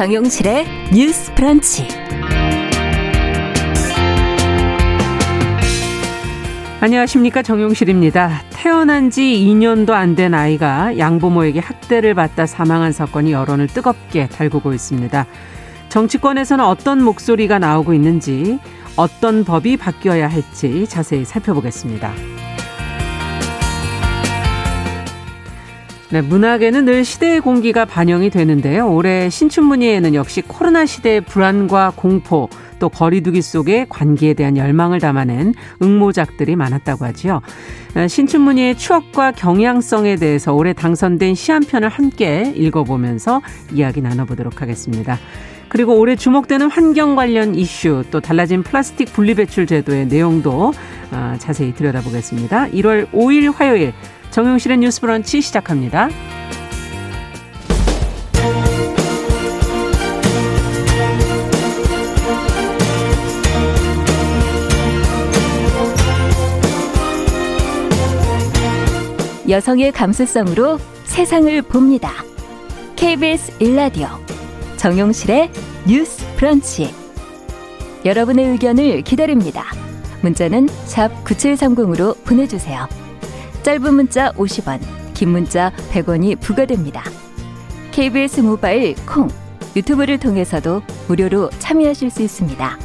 정용실의 뉴스 프런치. 안녕하십니까 정용실입니다. 태어난 지 2년도 안 된 아이가 양부모에게 학대를 받다 사망한 사건이 여론을 뜨겁게 달구고 있습니다. 정치권에서는 어떤 목소리가 나오고 있는지 어떤 법이 바뀌어야 할지 자세히 살펴보겠습니다. 네, 문학에는 늘 시대의 공기가 반영이 되는데요. 올해 신춘문예에는 역시 코로나 시대의 불안과 공포, 또 거리두기 속의 관계에 대한 열망을 담아낸 응모작들이 많았다고 하지요. 어, 신춘문예의 추억과 경향성에 대해서 올해 당선된 시 한 편을 함께 읽어보면서 이야기 나눠보도록 하겠습니다. 그리고 올해 주목되는 환경 관련 이슈 또 달라진 플라스틱 분리배출 제도의 내용도 어, 자세히 들여다보겠습니다. 1월 5일 화요일 정용실의 뉴스 브런치 시작합니다. 여성의 감수성으로 세상을 봅니다. KBS 일라디오 정용실의 뉴스 브런치. 여러분의 의견을 기다립니다. 문자는 샵 9730으로 보내주세요. 짧은 문자 50원, 긴 문자 100원이 부과됩니다. KBS 모바일 콩, 유튜브를 통해서도 무료로 참여하실 수 있습니다.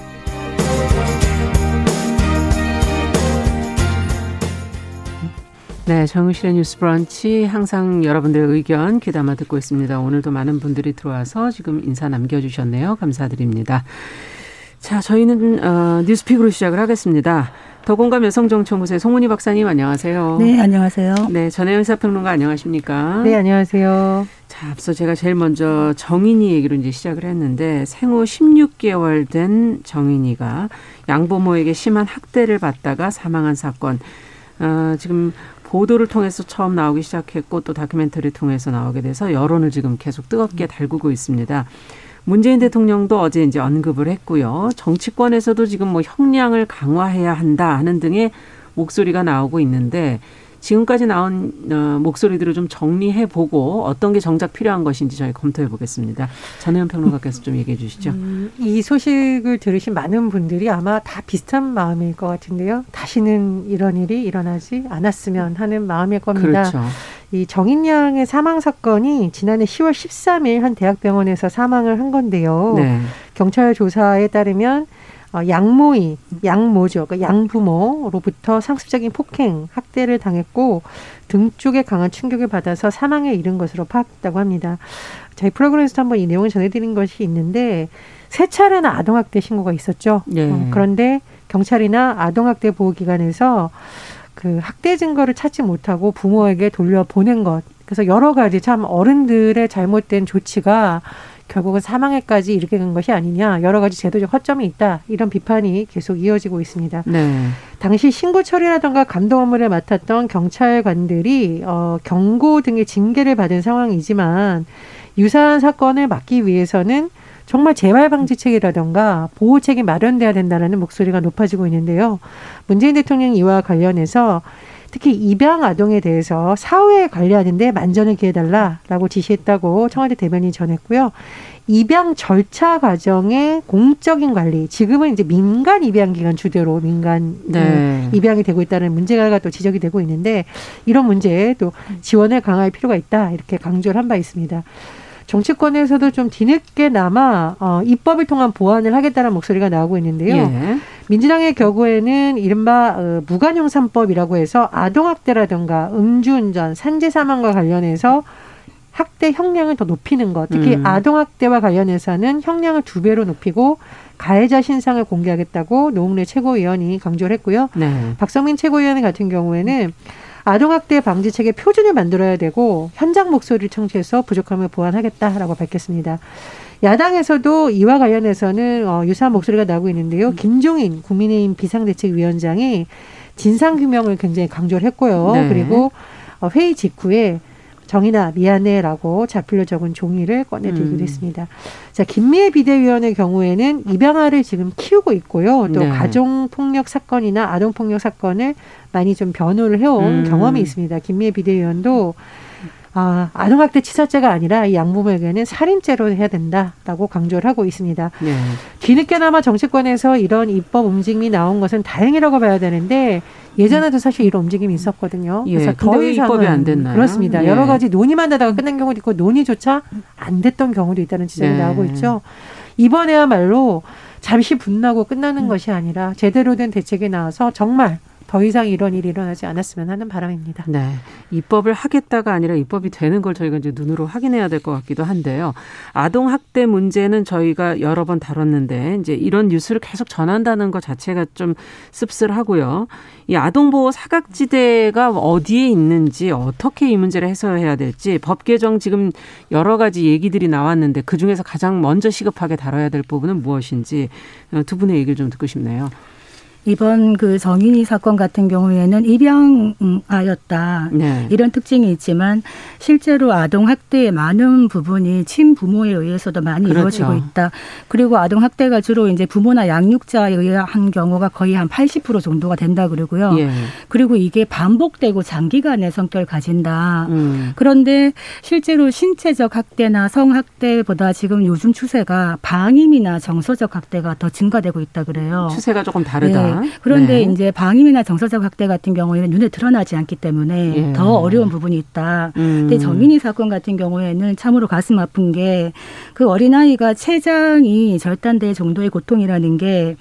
네, 정우실의 뉴스 브런치 항상 여러분들의 의견 귀담아 듣고 있습니다. 오늘도 많은 분들이 들어와서 지금 인사 남겨 주셨네요. 감사드립니다. 자, 저희는 어, 뉴스픽으로 시작을 하겠습니다. 더공감 여성정치연구소의 송은희 박사님 안녕하세요. 네, 안녕하세요. 네, 전혜연 사평론가 안녕하십니까? 네, 안녕하세요. 자, 앞서 제가 제일 먼저 정인이 얘기로 이제 시작을 했는데 생후 16개월 된 정인이가 양부모에게 심한 학대를 받다가 사망한 사건. 어, 지금 보도를 통해서 처음 나오기 시작했고 또 다큐멘터리 통해서 나오게 돼서 여론을 지금 계속 뜨겁게 달구고 있습니다. 문재인 대통령도 어제 이제 언급을 했고요. 정치권에서도 지금 뭐 형량을 강화해야 한다 하는 등의 목소리가 나오고 있는데 지금까지 나온 어, 목소리들을 좀 정리해 보고 어떤 게 정작 필요한 것인지 저희 검토해 보겠습니다. 전혜연 평론가께서 좀 얘기해 주시죠. 음, 이 소식을 들으신 많은 분들이 아마 다 비슷한 마음일 것 같은데요. 다시는 이런 일이 일어나지 않았으면 하는 마음일 겁니다. 그렇죠. 이 정인 양의 사망 사건이 지난해 10월 13일 한 대학병원에서 사망을 한 건데요. 네. 경찰 조사에 따르면 어, 양모이, 양모죠. 그러니까 양부모로부터 상습적인 폭행, 학대를 당했고 등 쪽에 강한 충격을 받아서 사망에 이른 것으로 파악됐다고 합니다. 저희 프로그램에서 한번 이 내용을 전해드린 것이 있는데 세 차례나 아동학대 신고가 있었죠. 네. 어, 그런데 경찰이나 아동학대 보호기관에서 그 학대 증거를 찾지 못하고 부모에게 돌려보낸 것. 그래서 여러 가지 참 어른들의 잘못된 조치가 결국은 사망에까지 이르게 간 것이 아니냐 여러 가지 제도적 허점이 있다 이런 비판이 계속 이어지고 있습니다. 네. 당시 신고 처리라던가 감독 업무를 맡았던 경찰관들이 어, 경고 등의 징계를 받은 상황이지만 유사한 사건을 막기 위해서는 정말 재발 방지책이라던가 보호책이 마련돼야 된다라는 목소리가 높아지고 있는데요. 문재인 대통령이 이와 관련해서 특히 입양 아동에 대해서 사후에 관리하는데 만전을 기해달라라고 지시했다고 청와대 대변인이 전했고요. 입양 절차 과정의 공적인 관리, 지금은 이제 민간 입양 기관 주대로 민간 네. 입양이 되고 있다는 문제가 또 지적이 되고 있는데 이런 문제에 또 지원을 강화할 필요가 있다 이렇게 강조를 한 바 있습니다. 정치권에서도 좀 뒤늦게나마 어, 입법을 통한 보완을 하겠다는 목소리가 나오고 있는데요. 예. 민주당의 경우에는 이른바 어, 무관용 삼법이라고 해서 아동학대라든가 음주운전, 산재 사망과 관련해서 학대 형량을 더 높이는 것, 특히 음. 아동학대와 관련해서는 형량을 두 배로 높이고 가해자 신상을 공개하겠다고 노웅래 최고위원이 강조를 했고요. 네. 박성민 최고위원 같은 경우에는 아동학대 방지책의 표준을 만들어야 되고 현장 목소리를 청취해서 부족함을 보완하겠다라고 밝혔습니다. 야당에서도 이와 관련해서는 어, 유사한 목소리가 나오고 있는데요. 김종인 국민의힘 비상대책위원장이 진상규명을 굉장히 강조를 했고요. 네. 그리고 어, 회의 직후에 정인아 미안해라고 자필로 적은 종이를 꺼내들기도 음. 했습니다. 자 김미애 비대위원의 경우에는 입양아를 지금 키우고 있고요. 또 네. 가정 폭력 사건이나 아동 폭력 사건을 많이 좀 변호를 해온 음. 경험이 있습니다. 김미애 비대위원도 아, 아동학대 치사죄가 아니라 이 양부모에게는 살인죄로 해야 된다라고 강조를 하고 있습니다. 네. 뒤늦게나마 정치권에서 이런 입법 움직임이 나온 것은 다행이라고 봐야 되는데 예전에도 사실 이런 움직임이 있었거든요. 예, 그래서 더 이상은 안 됐나요? 그렇습니다. 예. 여러 가지 논의만 되다가 끝난 경우도 있고 논의조차 안 됐던 경우도 있다는 지적이 네. 나오고 있죠. 이번에야말로 잠시 분나고 끝나는 음. 것이 아니라 제대로 된 대책이 나와서 정말 더 이상 이런 일이 일어나지 않았으면 하는 바람입니다. 네. 입법을 하겠다가 아니라 입법이 되는 걸 저희가 이제 눈으로 확인해야 될 것 같기도 한데요. 아동 학대 문제는 저희가 여러 번 다뤘는데 이제 이런 뉴스를 계속 전한다는 것 자체가 좀 씁쓸하고요. 이 아동 보호 사각지대가 어디에 있는지 어떻게 이 문제를 해소해야 될지 법 개정 지금 여러 가지 얘기들이 나왔는데 그 중에서 가장 먼저 시급하게 다뤄야 될 부분은 무엇인지 두 분의 얘기를 좀 듣고 싶네요. 이번 그 정인이 사건 같은 경우에는 입양아였다 네. 이런 특징이 있지만 실제로 아동 학대의 많은 부분이 친부모에 의해서도 많이 그렇죠. 이루어지고 있다. 그리고 아동 학대가 주로 이제 부모나 양육자에 의한 경우가 거의 한 80% 정도가 된다 그러고요. 예. 그리고 이게 반복되고 장기간의 성격을 가진다. 음. 그런데 실제로 신체적 학대나 성학대보다 지금 요즘 추세가 방임이나 정서적 학대가 더 증가되고 있다 그래요. 추세가 조금 다르다. 네. 그런데 네. 이제 방임이나 정서적 학대 같은 경우에는 눈에 드러나지 않기 때문에 예. 더 어려운 부분이 있다. 음. 근데 정인이 사건 같은 경우에는 참으로 가슴 아픈 게 그 어린아이가 췌장이 절단될 정도의 고통이라는 게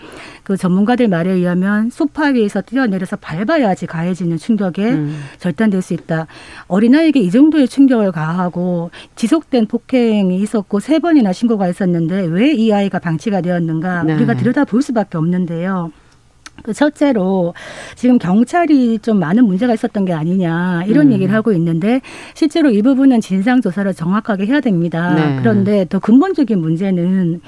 그 전문가들 말에 의하면 소파 위에서 뛰어내려서 밟아야지 가해지는 충격에 음. 절단될 수 있다. 어린아이에게 이 정도의 충격을 가하고 지속된 폭행이 있었고 세 번이나 신고가 있었는데 왜 이 아이가 방치가 되었는가 네. 우리가 들여다 볼 수밖에 없는데요. 그 첫째로 지금 경찰이 좀 많은 문제가 있었던 게 아니냐 이런 음. 얘기를 하고 있는데 실제로 이 부분은 진상 조사를 정확하게 해야 됩니다. 네. 그런데 더 근본적인 문제는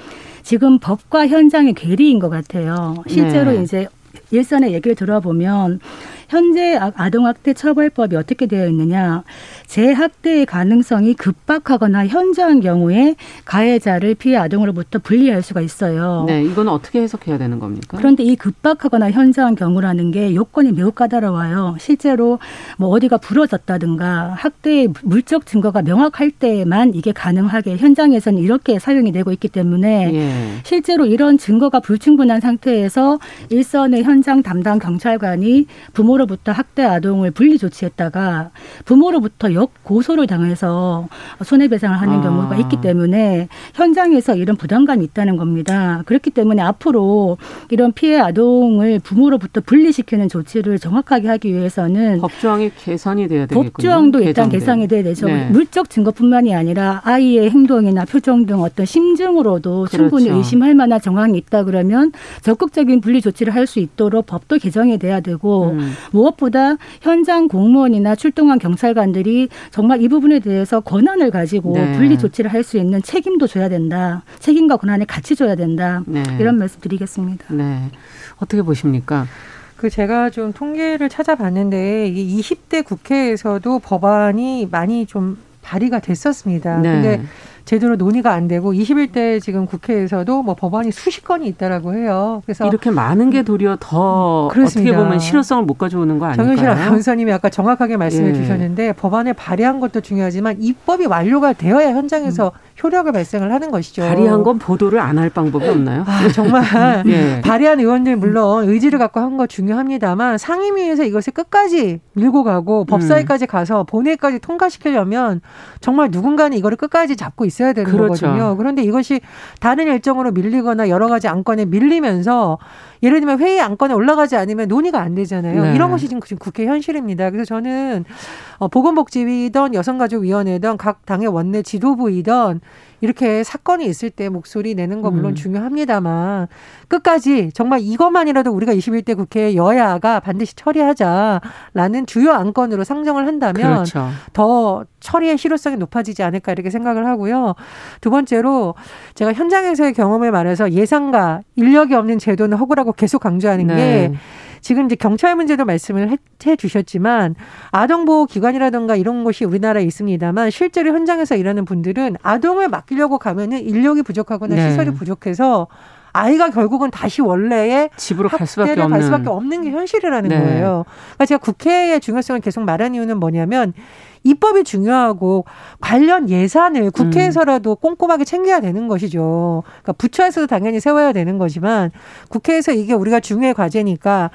지금 법과 현장의 괴리인 것 같아요. 실제로 네. 이제 일선의 얘기를 들어보면 현재 아, 아동학대 처벌법이 어떻게 되어 있느냐. 재학대의 가능성이 급박하거나 현저한 경우에 가해자를 피해 아동으로부터 분리할 수가 있어요. 네, 이건 어떻게 해석해야 되는 겁니까? 그런데 이 급박하거나 현저한 경우라는 게 요건이 매우 까다로워요. 실제로 뭐 어디가 부러졌다든가 학대의 물적 증거가 명확할 때만 이게 가능하게 현장에서는 이렇게 사용이 되고 있기 때문에 예. 실제로 이런 증거가 불충분한 상태에서 일선의 현장 담당 경찰관이 부모 로부터 학대 아동을 분리 조치했다가 부모로부터 역 고소를 당해서 손해배상을 하는 아. 경우가 있기 때문에 현장에서 이런 부담감이 있다는 겁니다. 그렇기 때문에 앞으로 이런 피해 아동을 부모로부터 분리시키는 조치를 정확하게 하기 위해서는 법조항이 개선이 돼야 되겠군요. 법조항도 일단 개선이 돼야 되죠. 네. 물적 증거뿐만이 아니라 아이의 행동이나 표정 등 어떤 심증으로도 그렇죠. 충분히 의심할 만한 정황이 있다 그러면 적극적인 분리 조치를 할 수 있도록 법도 개정이 돼야 되고 음. 무엇보다 현장 공무원이나 출동한 경찰관들이 정말 이 부분에 대해서 권한을 가지고 네. 분리 조치를 할 수 있는 책임도 줘야 된다. 책임과 권한을 같이 줘야 된다. 네. 이런 말씀 드리겠습니다. 네. 어떻게 보십니까? 그 제가 좀 통계를 찾아봤는데 이 20대 국회에서도 법안이 많이 좀 발의가 됐었습니다. 네. 근데 제대로 논의가 안 되고 21대 지금 국회에서도 뭐 법안이 수십 건이 있다라고 해요. 그래서 이렇게 많은 게 도리어 더 그렇습니다. 어떻게 보면 실효성을 못 가져오는 거 아닐까요? 정영실 아나운서님이 아까 정확하게 말씀해 예. 주셨는데 법안을 발의한 것도 중요하지만 입법이 완료가 되어야 현장에서 음. 효력을 발생을 하는 것이죠. 발의한 건 보도를 안 할 방법이 없나요? 아, 정말 예. 발의한 의원들 물론 의지를 갖고 한 거 중요합니다만 상임위에서 이것을 끝까지 밀고 가고 법사위까지 음. 가서 본회의까지 통과시키려면 정말 누군가는 이거를 끝까지 잡고 있어 야 되는 그렇죠. 거거든요. 그런데 이것이 다른 일정으로 밀리거나 여러 가지 안건에 밀리면서 예를 들면 회의 안건에 올라가지 않으면 논의가 안 되잖아요. 네. 이런 것이 지금 국회 현실입니다. 그래서 저는 어, 보건복지위든 여성가족위원회든 각 당의 원내 지도부이든 이렇게 사건이 있을 때 목소리 내는 거 물론 음. 중요합니다만 끝까지 정말 이것만이라도 우리가 21대 국회 여야가 반드시 처리하자라는 주요 안건으로 상정을 한다면 그렇죠. 더 처리의 실효성이 높아지지 않을까 이렇게 생각을 하고요. 두 번째로 제가 현장에서의 경험을 말해서 예상과 인력이 없는 제도는 허구라고 계속 강조하는 네. 게 지금 이제 경찰 문제도 말씀을 해, 해 주셨지만 아동보호 기관이라든가 이런 곳이 우리나라에 있습니다만 실제로 현장에서 일하는 분들은 아동을 맡기려고 가면은 인력이 부족하거나 네. 시설이 부족해서 아이가 결국은 다시 원래의 집으로 갈 수밖에 없는. 갈 수밖에 없는 게 현실이라는 네. 거예요. 그러니까 제가 국회의 중요성을 계속 말한 이유는 뭐냐면 입법이 중요하고 관련 예산을 국회에서라도 음. 꼼꼼하게 챙겨야 되는 것이죠. 그러니까 부처에서도 당연히 세워야 되는 거지만 국회에서 이게 우리가 중요의 과제니까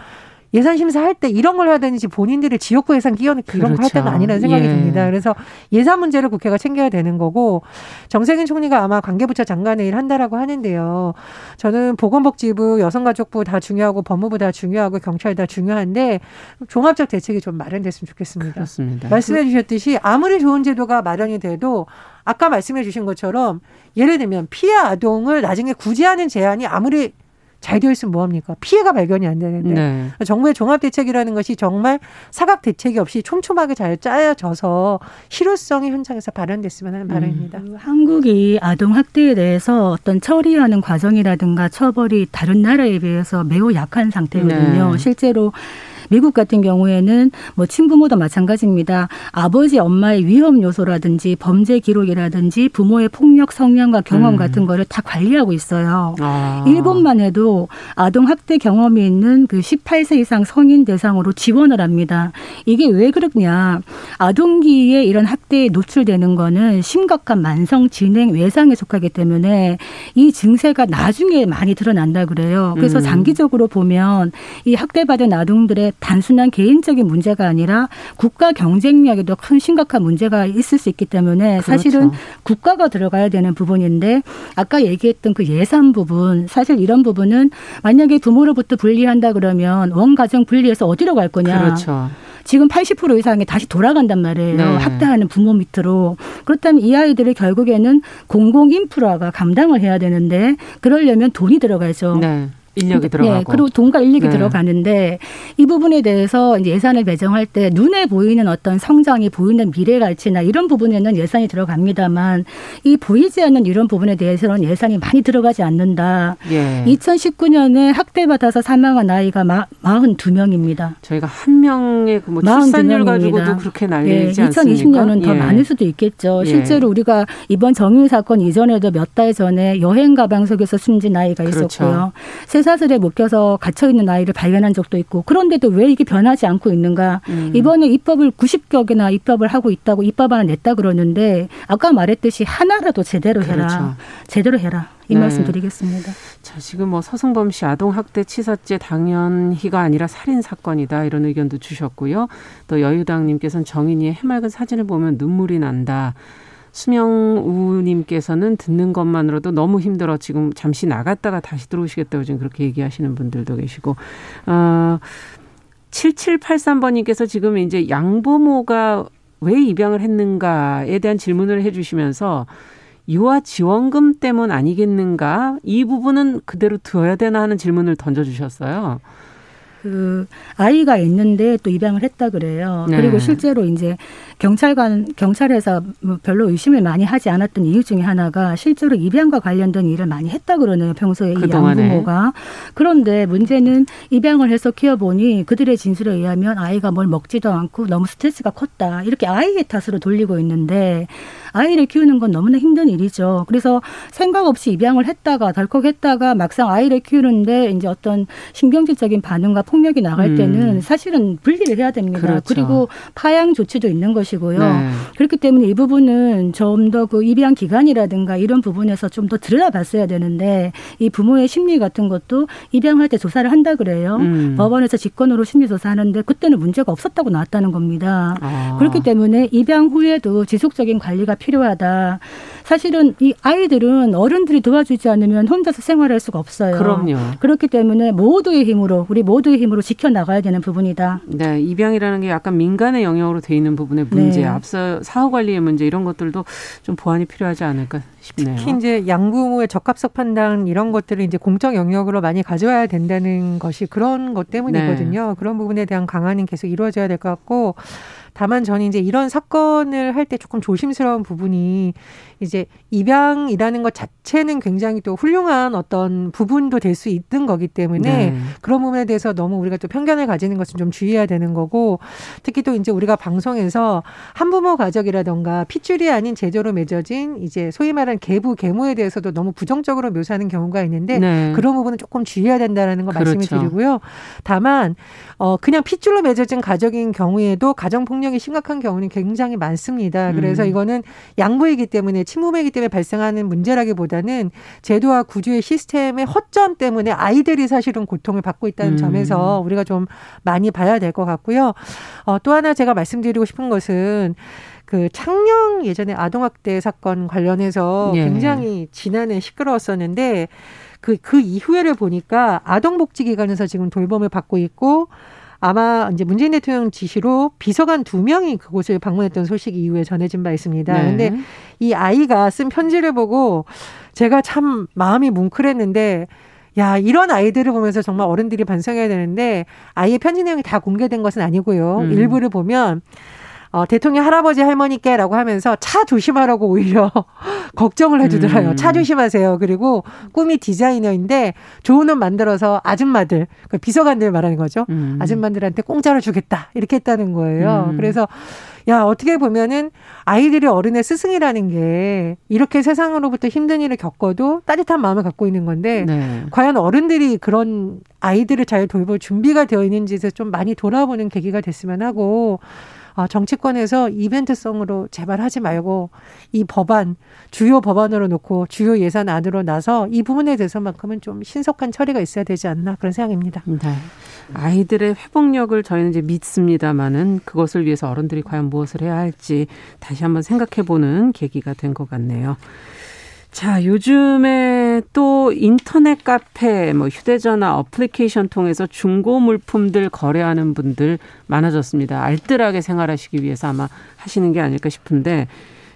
예산 심사할 때 이런 걸 해야 되는지 본인들의 지역구 예산 끼워넣기 그렇죠. 이런 거할 때가 그렇죠. 아니라는 생각이 예. 듭니다. 그래서 예산 문제를 국회가 챙겨야 되는 거고 정세균 총리가 아마 관계부처 장관의 일 한다라고 하는데요. 저는 보건복지부, 여성가족부 다 중요하고 법무부 다 중요하고 경찰 다 중요한데 종합적 대책이 좀 마련됐으면 좋겠습니다. 그렇습니다. 말씀해 주셨듯이 아무리 좋은 제도가 마련이 돼도 아까 말씀해 주신 것처럼 예를 들면 피해 아동을 나중에 구제하는 제한이 아무리 잘 되어 있으면 뭐합니까? 피해가 발견이 안 되는데. 네. 정부의 종합 대책이라는 것이 정말 사각 대책이 없이 촘촘하게 잘 짜여져서 실효성이 현장에서 발현됐으면 하는 음. 바람입니다. 음. 한국이 아동 학대에 대해서 어떤 처리하는 과정이라든가 처벌이 다른 나라에 비해서 매우 약한 상태거든요. 네. 실제로 미국 같은 경우에는 뭐 친부모도 마찬가지입니다. 아버지 엄마의 위험 요소라든지 범죄 기록이라든지 부모의 폭력 성향과 경험 음. 같은 거를 다 관리하고 있어요. 아. 일본만 해도 아동 학대 경험이 있는 그 18세 이상 성인 대상으로 지원을 합니다. 이게 왜 그러냐? 아동기에 이런 학대에 노출되는 거는 심각한 만성 진행 외상에 속하기 때문에 이 증세가 나중에 많이 드러난다 그래요. 그래서 음. 장기적으로 보면 이 학대받은 아동들의 단순한 개인적인 문제가 아니라 국가 경쟁력에도 큰 심각한 문제가 있을 수 있기 때문에 그렇죠. 사실은 국가가 들어가야 되는 부분인데 아까 얘기했던 그 예산 부분 사실 이런 부분은 만약에 부모로부터 분리한다 그러면 원가정 분리해서 어디로 갈 거냐. 그렇죠. 지금 80% 이상이 다시 돌아간단 말이에요. 네. 학대하는 부모 밑으로. 그렇다면 이 아이들이 결국에는 공공 인프라가 감당을 해야 되는데 그러려면 돈이 들어가죠. 네. 인력이 들어가고. 네, 그리고 돈과 인력이 네. 들어가는데 이 부분에 대해서 이제 예산을 배정할 때 눈에 보이는 어떤 성장이 보이는 미래 가치나 이런 부분에는 예산이 들어갑니다만 이 보이지 않는 이런 부분에 대해서는 예산이 많이 들어가지 않는다. 예. 2019년에 학대받아서 사망한 아이가 마, 42명입니다. 저희가 한 명의 그뭐 출산율 가지고도 그렇게 난리지 예, 2020년은 더 예. 많을 수도 있겠죠. 예. 실제로 우리가 이번 정의 사건 이전에도 몇 달 전에 여행 가방 속에서 숨진 아이가 그렇죠. 있었고요. 쇠 사슬에 묶여서 갇혀 있는 아이를 발견한 적도 있고 그런데도 왜 이게 변하지 않고 있는가? 음. 이번에 입법을 90여 개나 입법을 하고 있다고 입법 하나 냈다 그러는데 아까 말했듯이 하나라도 제대로 해라. 그렇죠. 제대로 해라. 이 네. 말씀 드리겠습니다. 자, 지금 뭐 서승범 씨 아동 학대 치사죄 당연히가 아니라 살인 사건이다 이런 의견도 주셨고요. 또 여유당 님께서는 정인이의 해맑은 사진을 보면 눈물이 난다. 수명우님께서는 듣는 것만으로도 너무 힘들어 지금 잠시 나갔다가 다시 들어오시겠다고 지금 그렇게 얘기하시는 분들도 계시고, 어, 7783번님께서 지금 이제 양부모가 왜 입양을 했는가에 대한 질문을 해주시면서 유아 지원금 때문 아니겠는가 이 부분은 그대로 두어야 되나 하는 질문을 던져주셨어요. 그 아이가 있는데 또 입양을 했다 그래요. 네. 그리고 실제로 이제 경찰관 경찰에서 뭐 별로 의심을 많이 하지 않았던 이유 중에 하나가 실제로 입양과 관련된 일을 많이 했다 그러네요. 평소에 이 양부모가. 그런데 문제는 입양을 해서 키워보니 그들의 진술에 의하면 아이가 뭘 먹지도 않고 너무 스트레스가 컸다. 이렇게 아이의 탓으로 돌리고 있는데 아이를 키우는 건 너무나 힘든 일이죠. 그래서 생각 없이 입양을 했다가 덜컥 했다가 막상 아이를 키우는데 이제 어떤 신경질적인 반응과 폭력이 나갈 음. 때는 사실은 분리를 해야 됩니다. 그렇죠. 그리고 파양 조치도 있는 것이고요. 네. 그렇기 때문에 이 부분은 좀 더 그 입양 기간이라든가 이런 부분에서 좀 더 들여다봤어야 되는데 이 부모의 심리 같은 것도 입양할 때 조사를 한다 그래요. 음. 법원에서 직권으로 심리 조사하는데 그때는 문제가 없었다고 나왔다는 겁니다. 아. 그렇기 때문에 입양 후에도 지속적인 관리가 필요하다. 사실은 이 아이들은 어른들이 도와주지 않으면 혼자서 생활할 수가 없어요. 그럼요. 그렇기 때문에 모두의 힘으로 우리 모두의 힘으로 지켜 나가야 되는 부분이다. 네, 입양이라는 게 약간 민간의 영역으로 돼 있는 부분의 문제, 네. 앞서 사후 관리의 문제 이런 것들도 좀 보완이 필요하지 않을까 싶네요. 특히 이제 양부모의 적합성 판단 이런 것들을 이제 공적 영역으로 많이 가져와야 된다는 것이 그런 것 때문이거든요. 네. 그런 부분에 대한 강화는 계속 이루어져야 될 것 같고 다만 저는 이제 이런 사건을 할 때 조금 조심스러운 부분이 이제 입양이라는 것 자체는 굉장히 또 훌륭한 어떤 부분도 될 수 있는 거기 때문에 네. 그런 부분에 대해서 너무 우리가 또 편견을 가지는 것은 좀 주의해야 되는 거고 특히 또 이제 우리가 방송에서 한부모 가족이라던가 핏줄이 아닌 제조로 맺어진 이제 소위 말하는 계부 계모에 대해서도 너무 부정적으로 묘사하는 경우가 있는데 네. 그런 부분은 조금 주의해야 된다라는 거 그렇죠. 말씀을 드리고요. 다만 어 그냥 핏줄로 맺어진 가족인 경우에도 가정 폭력 외폭력이 심각한 경우는 굉장히 많습니다. 그래서 음. 이거는 양보이기 때문에 친부모이기 때문에 발생하는 문제라기보다는 제도와 구조의 시스템의 허점 때문에 아이들이 사실은 고통을 받고 있다는 음. 점에서 우리가 좀 많이 봐야 될 것 같고요. 어, 또 하나 제가 말씀드리고 싶은 것은 그 창녕 예전에 아동학대 사건 관련해서 예. 굉장히 지난해 시끄러웠었는데 그, 그 이후에를 보니까 아동복지기관에서 지금 돌봄을 받고 있고 아마 이제 문재인 대통령 지시로 비서관 두 명이 그곳을 방문했던 소식이 이후에 전해진 바 있습니다. 네. 근데 이 아이가 쓴 편지를 보고 제가 참 마음이 뭉클했는데 야, 이런 아이들을 보면서 정말 어른들이 반성해야 되는데 아이의 편지 내용이 다 공개된 것은 아니고요. 음. 일부를 보면 어, 대통령 할아버지 할머니께라고 하면서 차 조심하라고 오히려 걱정을 해주더라요. 음. 차 조심하세요. 그리고 꿈이 디자이너인데 좋은 옷 만들어서 아줌마들, 그 비서관들 말하는 거죠. 음. 아줌마들한테 공짜로 주겠다. 이렇게 했다는 거예요. 음. 그래서 야, 어떻게 보면은 아이들이 어른의 스승이라는 게 이렇게 세상으로부터 힘든 일을 겪어도 따뜻한 마음을 갖고 있는 건데 네. 과연 어른들이 그런 아이들을 잘 돌볼 준비가 되어 있는지에 좀 많이 돌아보는 계기가 됐으면 하고 어, 정치권에서 이벤트성으로 제발 하지 말고 이 법안 주요 법안으로 놓고 주요 예산 안으로 나서 이 부분에 대해서만큼은 좀 신속한 처리가 있어야 되지 않나 그런 생각입니다. 네. 아이들의 회복력을 저희는 이제 믿습니다만은 그것을 위해서 어른들이 과연 무엇을 해야 할지 다시 한번 생각해보는 계기가 된 것 같네요. 자, 요즘에 또 인터넷 카페, 뭐 휴대전화 어플리케이션 통해서 중고 물품들 거래하는 분들 많아졌습니다. 알뜰하게 생활하시기 위해서 아마 하시는 게 아닐까 싶은데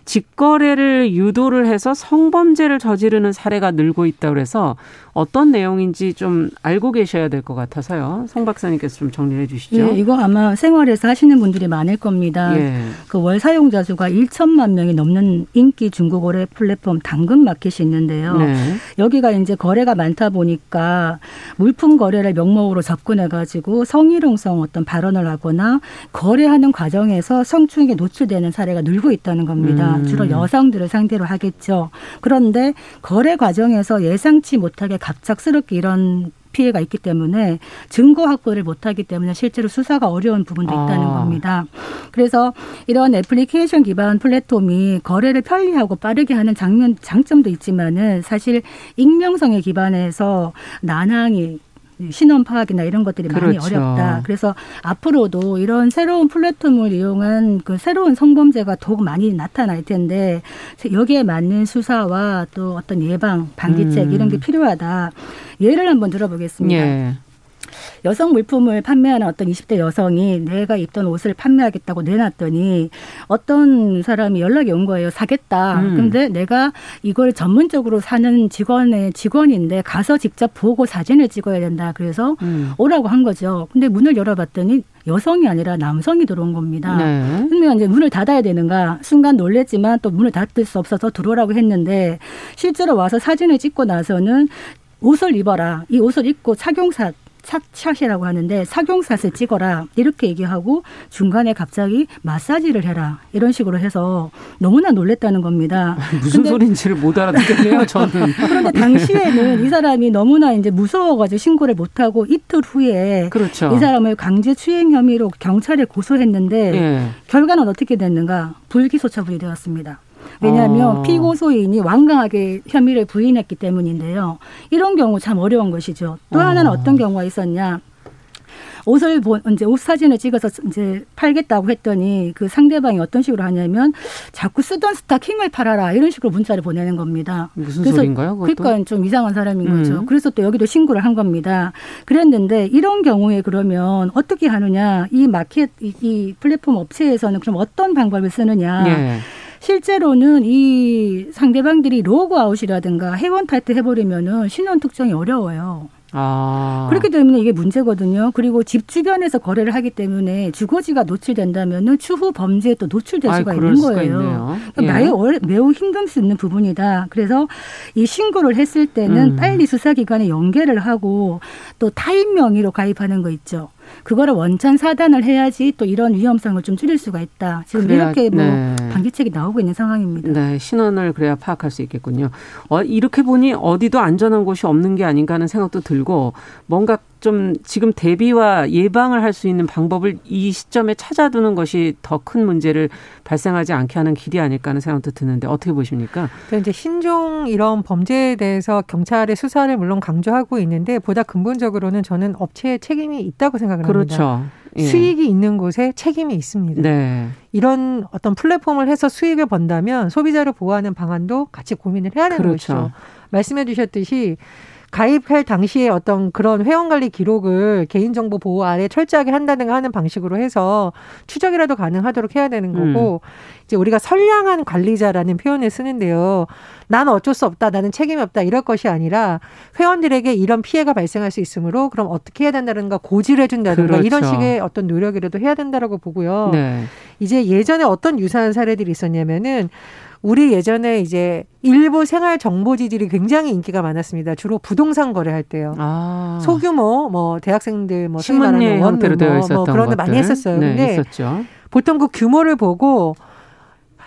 직거래를 유도를 해서 성범죄를 저지르는 사례가 늘고 있다 그래서 어떤 내용인지 좀 알고 계셔야 될 것 같아서요. 송 박사님께서 좀 정리해 주시죠. 예, 이거 아마 생활에서 하시는 분들이 많을 겁니다. 예. 그월 사용자 수가 1천만 명이 넘는 인기 중고거래 플랫폼 당근 마켓이 있는데요. 네. 여기가 이제 거래가 많다 보니까 물품 거래를 명목으로 접근해 가지고 성희롱성 어떤 발언을 하거나 거래하는 과정에서 성추행에 노출되는 사례가 늘고 있다는 겁니다. 음. 주로 여성들을 상대로 하겠죠. 그런데 거래 과정에서 예상치 못하게 갑작스럽게 이런 피해가 있기 때문에 증거 확보를 못하기 때문에 실제로 수사가 어려운 부분도 있다는 아. 겁니다. 그래서 이런 애플리케이션 기반 플랫폼이 거래를 편리하고 빠르게 하는 장면 장점도 있지만은 사실 익명성에 기반해서 난항이 신원 파악이나 이런 것들이 많이 그렇죠. 어렵다. 그래서 앞으로도 이런 새로운 플랫폼을 이용한 그 새로운 성범죄가 더욱 많이 나타날 텐데 여기에 맞는 수사와 또 어떤 예방 방지책 음. 이런 게 필요하다. 예를 한번 들어보겠습니다. 예. 여성 물품을 판매하는 어떤 20대 여성이 내가 입던 옷을 판매하겠다고 내놨더니 어떤 사람이 연락이 온 거예요. 사겠다. 음. 근데 내가 이걸 전문적으로 사는 직원의 직원인데 가서 직접 보고 사진을 찍어야 된다. 그래서 음. 오라고 한 거죠. 근데 문을 열어봤더니 여성이 아니라 남성이 들어온 겁니다. 네. 그러면 이제 문을 닫아야 되는가 순간 놀랬지만 또 문을 닫을 수 없어서 들어오라고 했는데 실제로 와서 사진을 찍고 나서는 옷을 입어라. 이 옷을 입고 착용사 샷샷이라고 하는데 착용샷을 찍어라 이렇게 얘기하고 중간에 갑자기 마사지를 해라 이런 식으로 해서 너무나 놀랬다는 겁니다. 무슨 소리인지를 못 알아듣겠네요. 저는. 그런데 당시에는 이 사람이 너무나 이제 무서워가지고 신고를 못하고 이틀 후에 그렇죠. 이 사람을 강제 추행 혐의로 경찰에 고소했는데 예. 결과는 어떻게 됐는가 불기소 처분이 되었습니다. 왜냐하면 어. 피고소인이 완강하게 혐의를 부인했기 때문인데요. 이런 경우 참 어려운 것이죠. 또 어. 하나는 어떤 경우가 있었냐. 옷을 본 이제 옷 사진을 찍어서 이제 팔겠다고 했더니 그 상대방이 어떤 식으로 하냐면 자꾸 쓰던 스타킹을 팔아라 이런 식으로 문자를 보내는 겁니다. 무슨 그래서 소린가요? 그것도? 그러니까 좀 이상한 사람인 음. 거죠. 그래서 또 여기도 신고를 한 겁니다. 그랬는데 이런 경우에 그러면 어떻게 하느냐 이 마켓 이, 이 플랫폼 업체에서는 그럼 어떤 방법을 쓰느냐? 예. 실제로는 이 상대방들이 로그 아웃이라든가 회원 탈퇴 해버리면은 신원 특정이 어려워요. 아. 그렇기 때문에 이게 문제거든요. 그리고 집 주변에서 거래를 하기 때문에 주거지가 노출된다면은 추후 범죄에 또 노출될 수가 아이, 있는 거예요. 그러니까 예. 매우, 매우 힘들 수 있는 부분이다. 그래서 이 신고를 했을 때는 음. 빨리 수사기관에 연계를 하고 또 타인 명의로 가입하는 거 있죠. 그거를 원천 사단을 해야지 또 이런 위험성을 좀 줄일 수가 있다. 지금 그래야, 이렇게 뭐 네. 방지책이 나오고 있는 상황입니다. 네, 신원을 그래야 파악할 수 있겠군요. 어, 이렇게 보니 어디도 안전한 곳이 없는 게 아닌가 하는 생각도 들고 뭔가 좀 지금 대비와 예방을 할 수 있는 방법을 이 시점에 찾아두는 것이 더 큰 문제를 발생하지 않게 하는 길이 아닐까 하는 생각도 드는데 어떻게 보십니까? 이제 신종 이런 범죄에 대해서 경찰의 수사를 물론 강조하고 있는데 보다 근본적으로는 저는 업체의 책임이 있다고 생각을 그렇죠. 합니다. 예. 수익이 있는 곳에 책임이 있습니다. 네. 이런 어떤 플랫폼을 해서 수익을 번다면 소비자를 보호하는 방안도 같이 고민을 해야 되는 그렇죠. 것이죠. 말씀해 주셨듯이 가입할 당시에 어떤 그런 회원관리 기록을 개인정보 보호 아래 철저하게 한다든가 하는 방식으로 해서 추적이라도 가능하도록 해야 되는 거고 음. 이제 우리가 선량한 관리자라는 표현을 쓰는데요. 나는 어쩔 수 없다. 나는 책임이 없다. 이럴 것이 아니라 회원들에게 이런 피해가 발생할 수 있으므로 그럼 어떻게 해야 된다든가 고지를 해준다든가 그렇죠. 이런 식의 어떤 노력이라도 해야 된다라고 보고요. 네. 이제 예전에 어떤 유사한 사례들이 있었냐면은 우리 예전에 이제 일부 생활 정보지들이 굉장히 인기가 많았습니다. 주로 부동산 거래할 때요. 아. 소규모 뭐 대학생들 뭐 신문예 형태로 되어 뭐, 있었던 뭐 그런 거 많이 했었어요. 네, 근데 있었죠. 보통 그 규모를 보고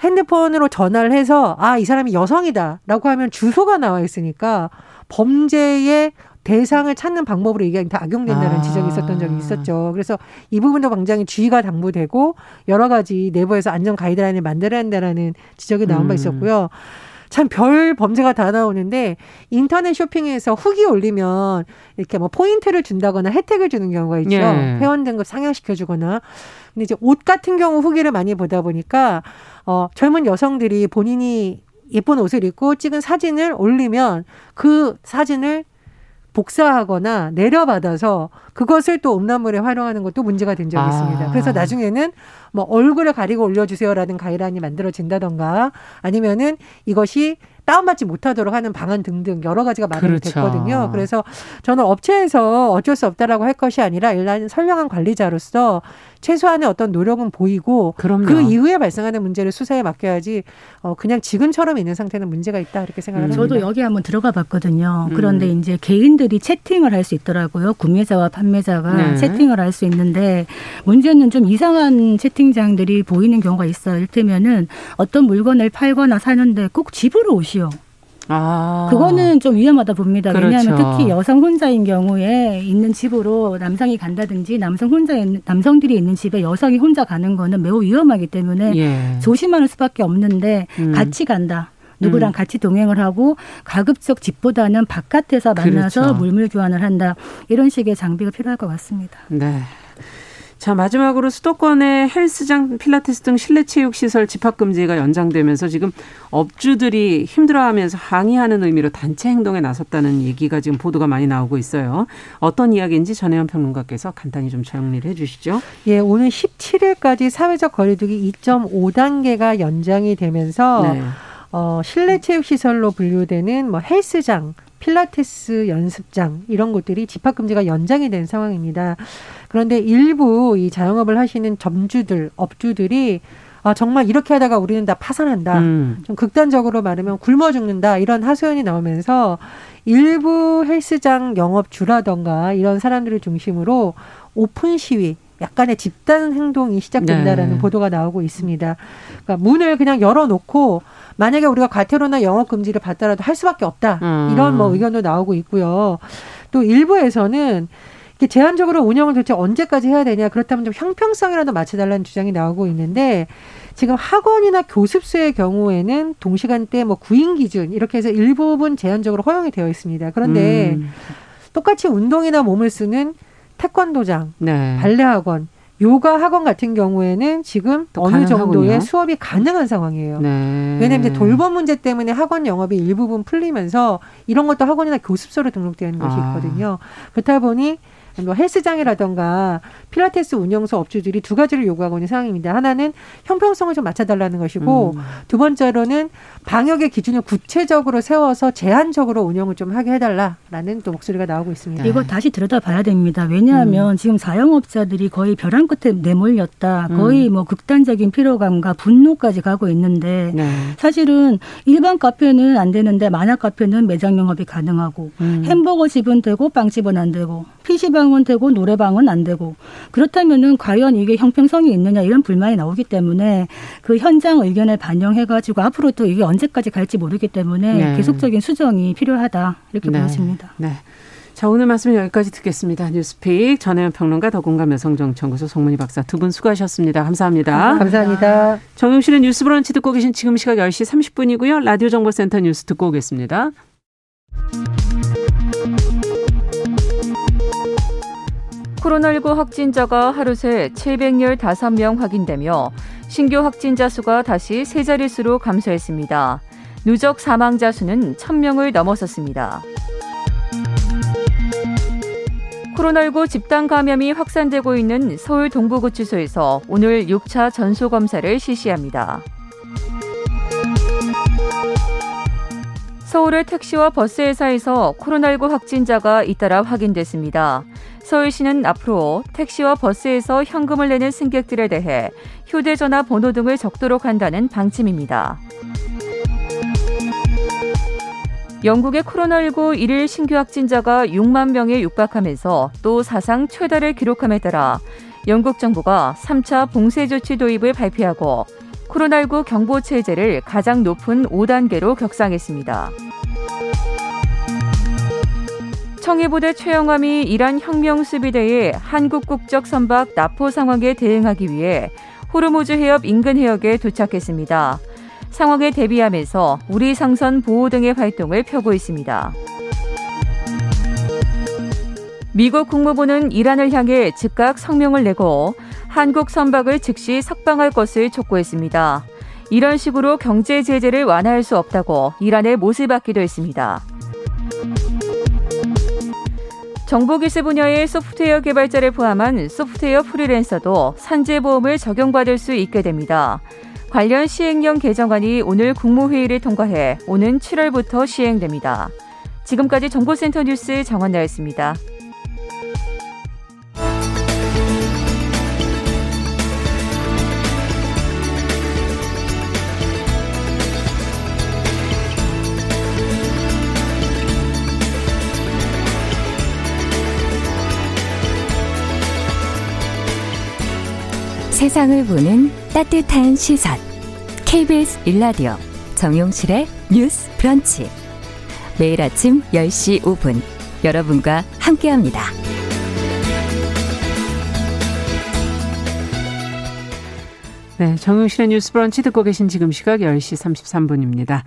핸드폰으로 전화를 해서 아 이 사람이 여성이다라고 하면 주소가 나와 있으니까 범죄의 대상을 찾는 방법으로 이게 다 악용된다는 아. 지적이 있었던 적이 있었죠. 그래서 이 부분도 굉장히 주의가 당부되고 여러 가지 내부에서 안전 가이드라인을 만들어야 한다라는 지적이 나온 음. 바 있었고요. 참 별 범죄가 다 나오는데 인터넷 쇼핑에서 후기 올리면 이렇게 뭐 포인트를 준다거나 혜택을 주는 경우가 있죠. 예. 회원 등급 상향시켜 주거나. 근데 이제 옷 같은 경우 후기를 많이 보다 보니까 어 젊은 여성들이 본인이 예쁜 옷을 입고 찍은 사진을 올리면 그 사진을 복사하거나 내려받아서 그것을 또 음란물에 활용하는 것도 문제가 된 적이 아. 있습니다. 그래서 나중에는 뭐 얼굴을 가리고 올려주세요라는 가이드라인이 만들어진다던가 아니면은 이것이 다운받지 못하도록 하는 방안 등등 여러 가지가 마련이 그렇죠. 됐거든요. 그래서 저는 업체에서 어쩔 수 없다라고 할 것이 아니라 일단 선량한 관리자로서 최소한의 어떤 노력은 보이고 그럼요. 그 이후에 발생하는 문제를 수사에 맡겨야지 어 그냥 지금처럼 있는 상태는 문제가 있다 이렇게 생각을 음. 합니다. 저도 여기 한번 들어가 봤거든요. 음. 그런데 이제 개인들이 채팅을 할 수 있더라고요. 구매자와 판매자가 네. 채팅을 할 수 있는데 문제는 좀 이상한 채팅장들이 보이는 경우가 있어요. 일테면은 어떤 물건을 팔거나 사는데 꼭 집으로 오시오. 아. 그거는 좀 위험하다 봅니다. 그렇죠. 왜냐하면 특히 여성 혼자인 경우에 있는 집으로 남성이 간다든지 남성 혼자 있는 남성들이 있는 집에 여성이 혼자 가는 거는 매우 위험하기 때문에 예. 조심하는 수밖에 없는데 음. 같이 간다. 누구랑 음. 같이 동행을 하고 가급적 집보다는 바깥에서 만나서 그렇죠. 물물 교환을 한다. 이런 식의 장비가 필요할 것 같습니다. 네. 자, 마지막으로 수도권의 헬스장, 필라테스 등 실내 체육 시설 집합 금지가 연장되면서 지금 업주들이 힘들어하면서 항의하는 의미로 단체 행동에 나섰다는 얘기가 지금 보도가 많이 나오고 있어요. 어떤 이야기인지 전혜연 평론가께서 간단히 좀 정리를 해 주시죠. 예, 오늘 17일까지 사회적 거리두기 2.5단계가 연장이 되면서 네. 어, 실내 체육 시설로 분류되는 뭐 헬스장, 필라테스 연습장 이런 곳들이 집합 금지가 연장이 된 상황입니다. 그런데 일부 이 자영업을 하시는 점주들, 업주들이 아, 정말 이렇게 하다가 우리는 다 파산한다. 음. 좀 극단적으로 말하면 굶어 죽는다. 이런 하소연이 나오면서 일부 헬스장 영업 주라던가 이런 사람들을 중심으로 오픈 시위, 약간의 집단 행동이 시작된다라는 네. 보도가 나오고 있습니다. 그러니까 문을 그냥 열어놓고 만약에 우리가 과태료나 영업 금지를 받더라도 할 수밖에 없다. 음. 이런 뭐 의견도 나오고 있고요. 또 일부에서는 제한적으로 운영을 도대체 언제까지 해야 되냐 그렇다면 좀 형평성이라도 맞춰달라는 주장이 나오고 있는데 지금 학원이나 교습소의 경우에는 동시간대 뭐 구인 기준 이렇게 해서 일부분 제한적으로 허용이 되어 있습니다. 그런데 음. 똑같이 운동이나 몸을 쓰는 태권도장, 네. 발레 학원 요가 학원 같은 경우에는 지금 어느 정도의 수업이 가능한 상황이에요. 네. 왜냐하면 돌봄 문제 때문에 학원 영업이 일부분 풀리면서 이런 것도 학원이나 교습소로 등록되어 있는 것이 아. 있거든요. 그렇다 보니 뭐 헬스장이라던가 필라테스 운영소 업주들이 두 가지를 요구하고 있는 상황입니다. 하나는 형평성을 좀 맞춰달라는 것이고 음. 두 번째로는 방역의 기준을 구체적으로 세워서 제한적으로 운영을 좀 하게 해달라라는 또 목소리가 나오고 있습니다. 이거 다시 들여다봐야 됩니다. 왜냐하면 음. 지금 자영업자들이 거의 벼랑 끝에 내몰렸다. 거의 음. 뭐 극단적인 피로감과 분노까지 가고 있는데 네. 사실은 일반 카페는 안 되는데 만화 카페는 매장 영업이 가능하고 음. 햄버거 집은 되고 빵집은 안 되고 PC방 음악방은 되고 노래방은 안 되고 그렇다면은 과연 이게 형평성이 있느냐 이런 불만이 나오기 때문에 그 현장 의견을 반영해가지고 앞으로 또 이게 언제까지 갈지 모르기 때문에 네. 계속적인 수정이 필요하다 이렇게 네. 보여집니다. 네. 자, 오늘 말씀 여기까지 듣겠습니다. 뉴스픽 전혜연 평론가 더공감 여성정연구소 송문희 박사 두 분 수고하셨습니다. 감사합니다. 감사합니다. 정용실의 뉴스 브런치 듣고 계신 지금 시각 10시 30분이고요. 라디오 정보센터 뉴스 듣고 오겠습니다. 코로나19 확진자가 하루 새 715명 확인되며 신규 확진자 수가 다시 세 자릿수로 감소했습니다. 누적 사망자 수는 1000명을 넘어섰습니다. 코로나19 집단 감염이 확산되고 있는 서울 동부구치소에서 오늘 6차 전수검사를 실시합니다. 서울의 택시와 버스 회사에서 코로나19 확진자가 잇따라 확인됐습니다. 서울시는 앞으로 택시와 버스에서 현금을 내는 승객들에 대해 휴대전화 번호 등을 적도록 한다는 방침입니다. 영국의 코로나19 일일 신규 확진자가 6만 명에 육박하면서 또 사상 최다를 기록함에 따라 영국 정부가 3차 봉쇄 조치 도입을 발표하고 코로나19 경보 체제를 가장 높은 5단계로 격상했습니다. 청해부대 최영함이 이란 혁명수비대의 한국 국적 선박 납포 상황에 대응하기 위해 호르무즈 해협 인근 해역에 도착했습니다. 상황에 대비하면서 우리 상선 보호 등의 활동을 펴고 있습니다. 미국 국무부는 이란을 향해 즉각 성명을 내고 한국 선박을 즉시 석방할 것을 촉구했습니다. 이런 식으로 경제 제재를 완화할 수 없다고 이란에 못을 받기도 했습니다. 정보 기술 분야의 소프트웨어 개발자를 포함한 소프트웨어 프리랜서도 산재보험을 적용받을 수 있게 됩니다. 관련 시행령 개정안이 오늘 국무회의를 통과해 오는 7월부터 시행됩니다. 지금까지 정보센터 뉴스 정원나였습니다. 세상을 보는 따뜻한 시선. KBS 일라디오 정용실의 뉴스 브런치. 매일 아침 10시 5분 여러분과 함께합니다. 네, 정용실의 뉴스 브런치 듣고 계신 지금 시각 10시 33분입니다.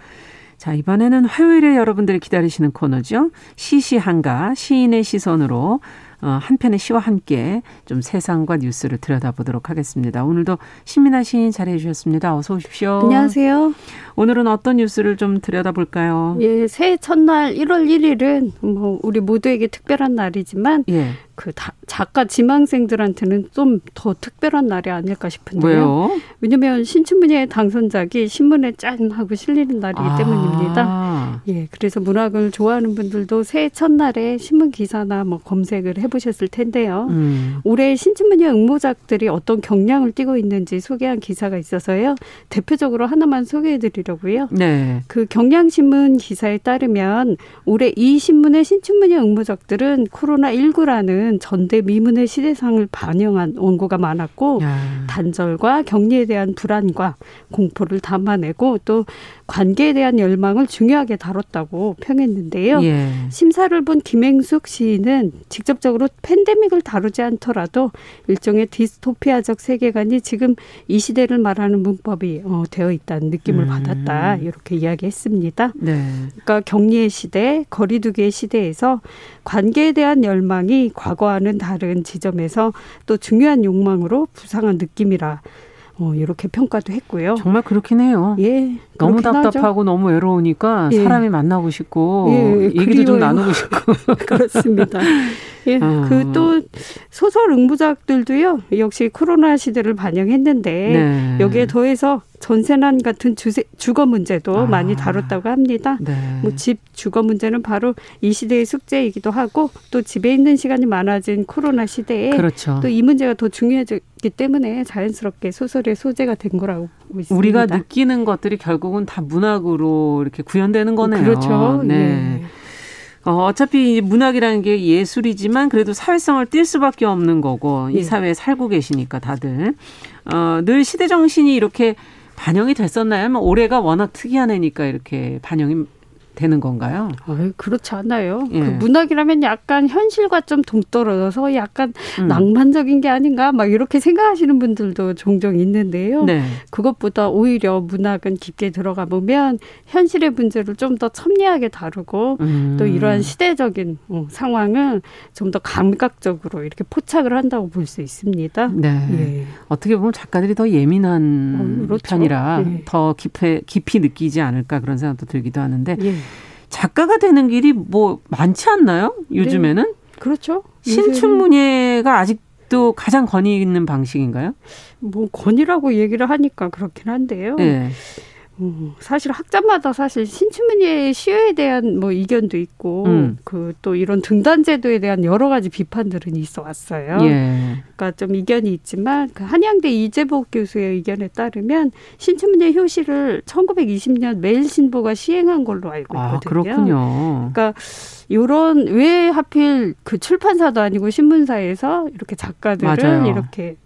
자, 이번에는 화요일에 여러분들이 기다리시는 코너죠. 시시한가 시인의 시선으로 어, 한 편의 시와 함께 좀 세상과 뉴스를 들여다보도록 하겠습니다. 오늘도 신민아 시인 자리해 주셨습니다. 어서 오십시오. 안녕하세요. 오늘은 어떤 뉴스를 좀 들여다볼까요? 예, 새해 첫날 1월 1일은 뭐 우리 모두에게 특별한 날이지만 예. 그 다, 작가 지망생들한테는 좀 더 특별한 날이 아닐까 싶은데요. 왜요? 왜냐면 신춘문예 당선작이 신문에 짠 하고 실리는 날이기 아. 때문입니다. 예, 그래서 문학을 좋아하는 분들도 새해 첫날에 신문 기사나 뭐 검색을 해보셨을 텐데요. 음. 올해 신춘문예 응모작들이 어떤 경량을 띠고 있는지 소개한 기사가 있어서요. 대표적으로 하나만 소개해드리려고요. 네. 그 경향신문 기사에 따르면 올해 이 신문의 신춘문예 응모작들은 코로나 19라는 보면 전대 미문의 시대상을 반영한 원고가 많았고 야. 단절과 격리에 대한 불안과 공포를 담아내고 또 관계에 대한 열망을 중요하게 다뤘다고 평했는데요. 예. 심사를 본 김행숙 시인은 직접적으로 팬데믹을 다루지 않더라도 일종의 디스토피아적 세계관이 지금 이 시대를 말하는 문법이 어, 되어 있다는 느낌을 음. 받았다 이렇게 이야기했습니다. 네. 그러니까 격리의 시대, 거리두기의 시대에서 관계에 대한 열망이 과 거와는 다른 지점에서 또 중요한 욕망으로 부상한 느낌이라 어, 이렇게 평가도 했고요. 정말 그렇긴 해요. 예. 너무 답답하고 하죠. 너무 외로우니까 예. 사람이 만나고 싶고 예, 얘기도 그리워요. 좀 나누고 싶고 그렇습니다. 예, 어. 그또 소설 응부작들도요. 역시 코로나 시대를 반영했는데 네. 여기에 더해서 전세난 같은 주세, 주거 문제도 아. 많이 다뤘다고 합니다. 네. 뭐집 주거 문제는 바로 이 시대의 숙제이기도 하고 또 집에 있는 시간이 많아진 코로나 시대에 그렇죠. 또이 문제가 더 중요해졌기 때문에 자연스럽게 소설의 소재가 된 거라고 있습니다. 우리가 느끼는 것들이 결국은 다 문학으로 이렇게 구현되는 거네요. 그렇죠. 네. 예. 어, 어차피 문학이라는 게 예술이지만 그래도 사회성을 띌 수밖에 없는 거고 이 네. 사회에 살고 계시니까 다들 어, 늘 시대 정신이 이렇게 반영이 됐었나요? 올해가 워낙 특이한 해니까 이렇게 반영이 되는 건가요? 어, 그렇지 않아요. 예. 그 문학이라면 약간 현실과 좀 동떨어져서 약간 음. 낭만적인 게 아닌가 막 이렇게 생각하시는 분들도 종종 있는데요. 네. 그것보다 오히려 문학은 깊게 들어가 보면 현실의 문제를 좀 더 첨예하게 다루고 음. 또 이러한 시대적인 어, 상황을 좀 더 감각적으로 이렇게 포착을 한다고 볼 수 있습니다. 네. 예. 어떻게 보면 작가들이 더 예민한 어, 그렇죠. 편이라 예. 더 깊이, 깊이 느끼지 않을까 그런 생각도 들기도 하는데 예. 작가가 되는 길이 뭐 많지 않나요? 요즘에는? 네. 그렇죠. 신춘문예가 아직도 가장 권위 있는 방식인가요? 뭐 권위라고 얘기를 하니까 그렇긴 한데요. 네. 음, 사실 학자마다 사실 신춘문예 시효에 대한 뭐 이견도 있고 음. 그또 이런 등단 제도에 대한 여러 가지 비판들은 있어 왔어요. 예. 그러니까 좀 이견이 있지만 그 한양대 이재복 교수의 의견에 따르면 신춘문예 효시를 1920년 매일신보가 시행한 걸로 알고 아, 있거든요. 아, 그렇군요. 그러니까 요런 왜 하필 그 출판사도 아니고 신문사에서 이렇게 작가들을 맞아요. 이렇게 어,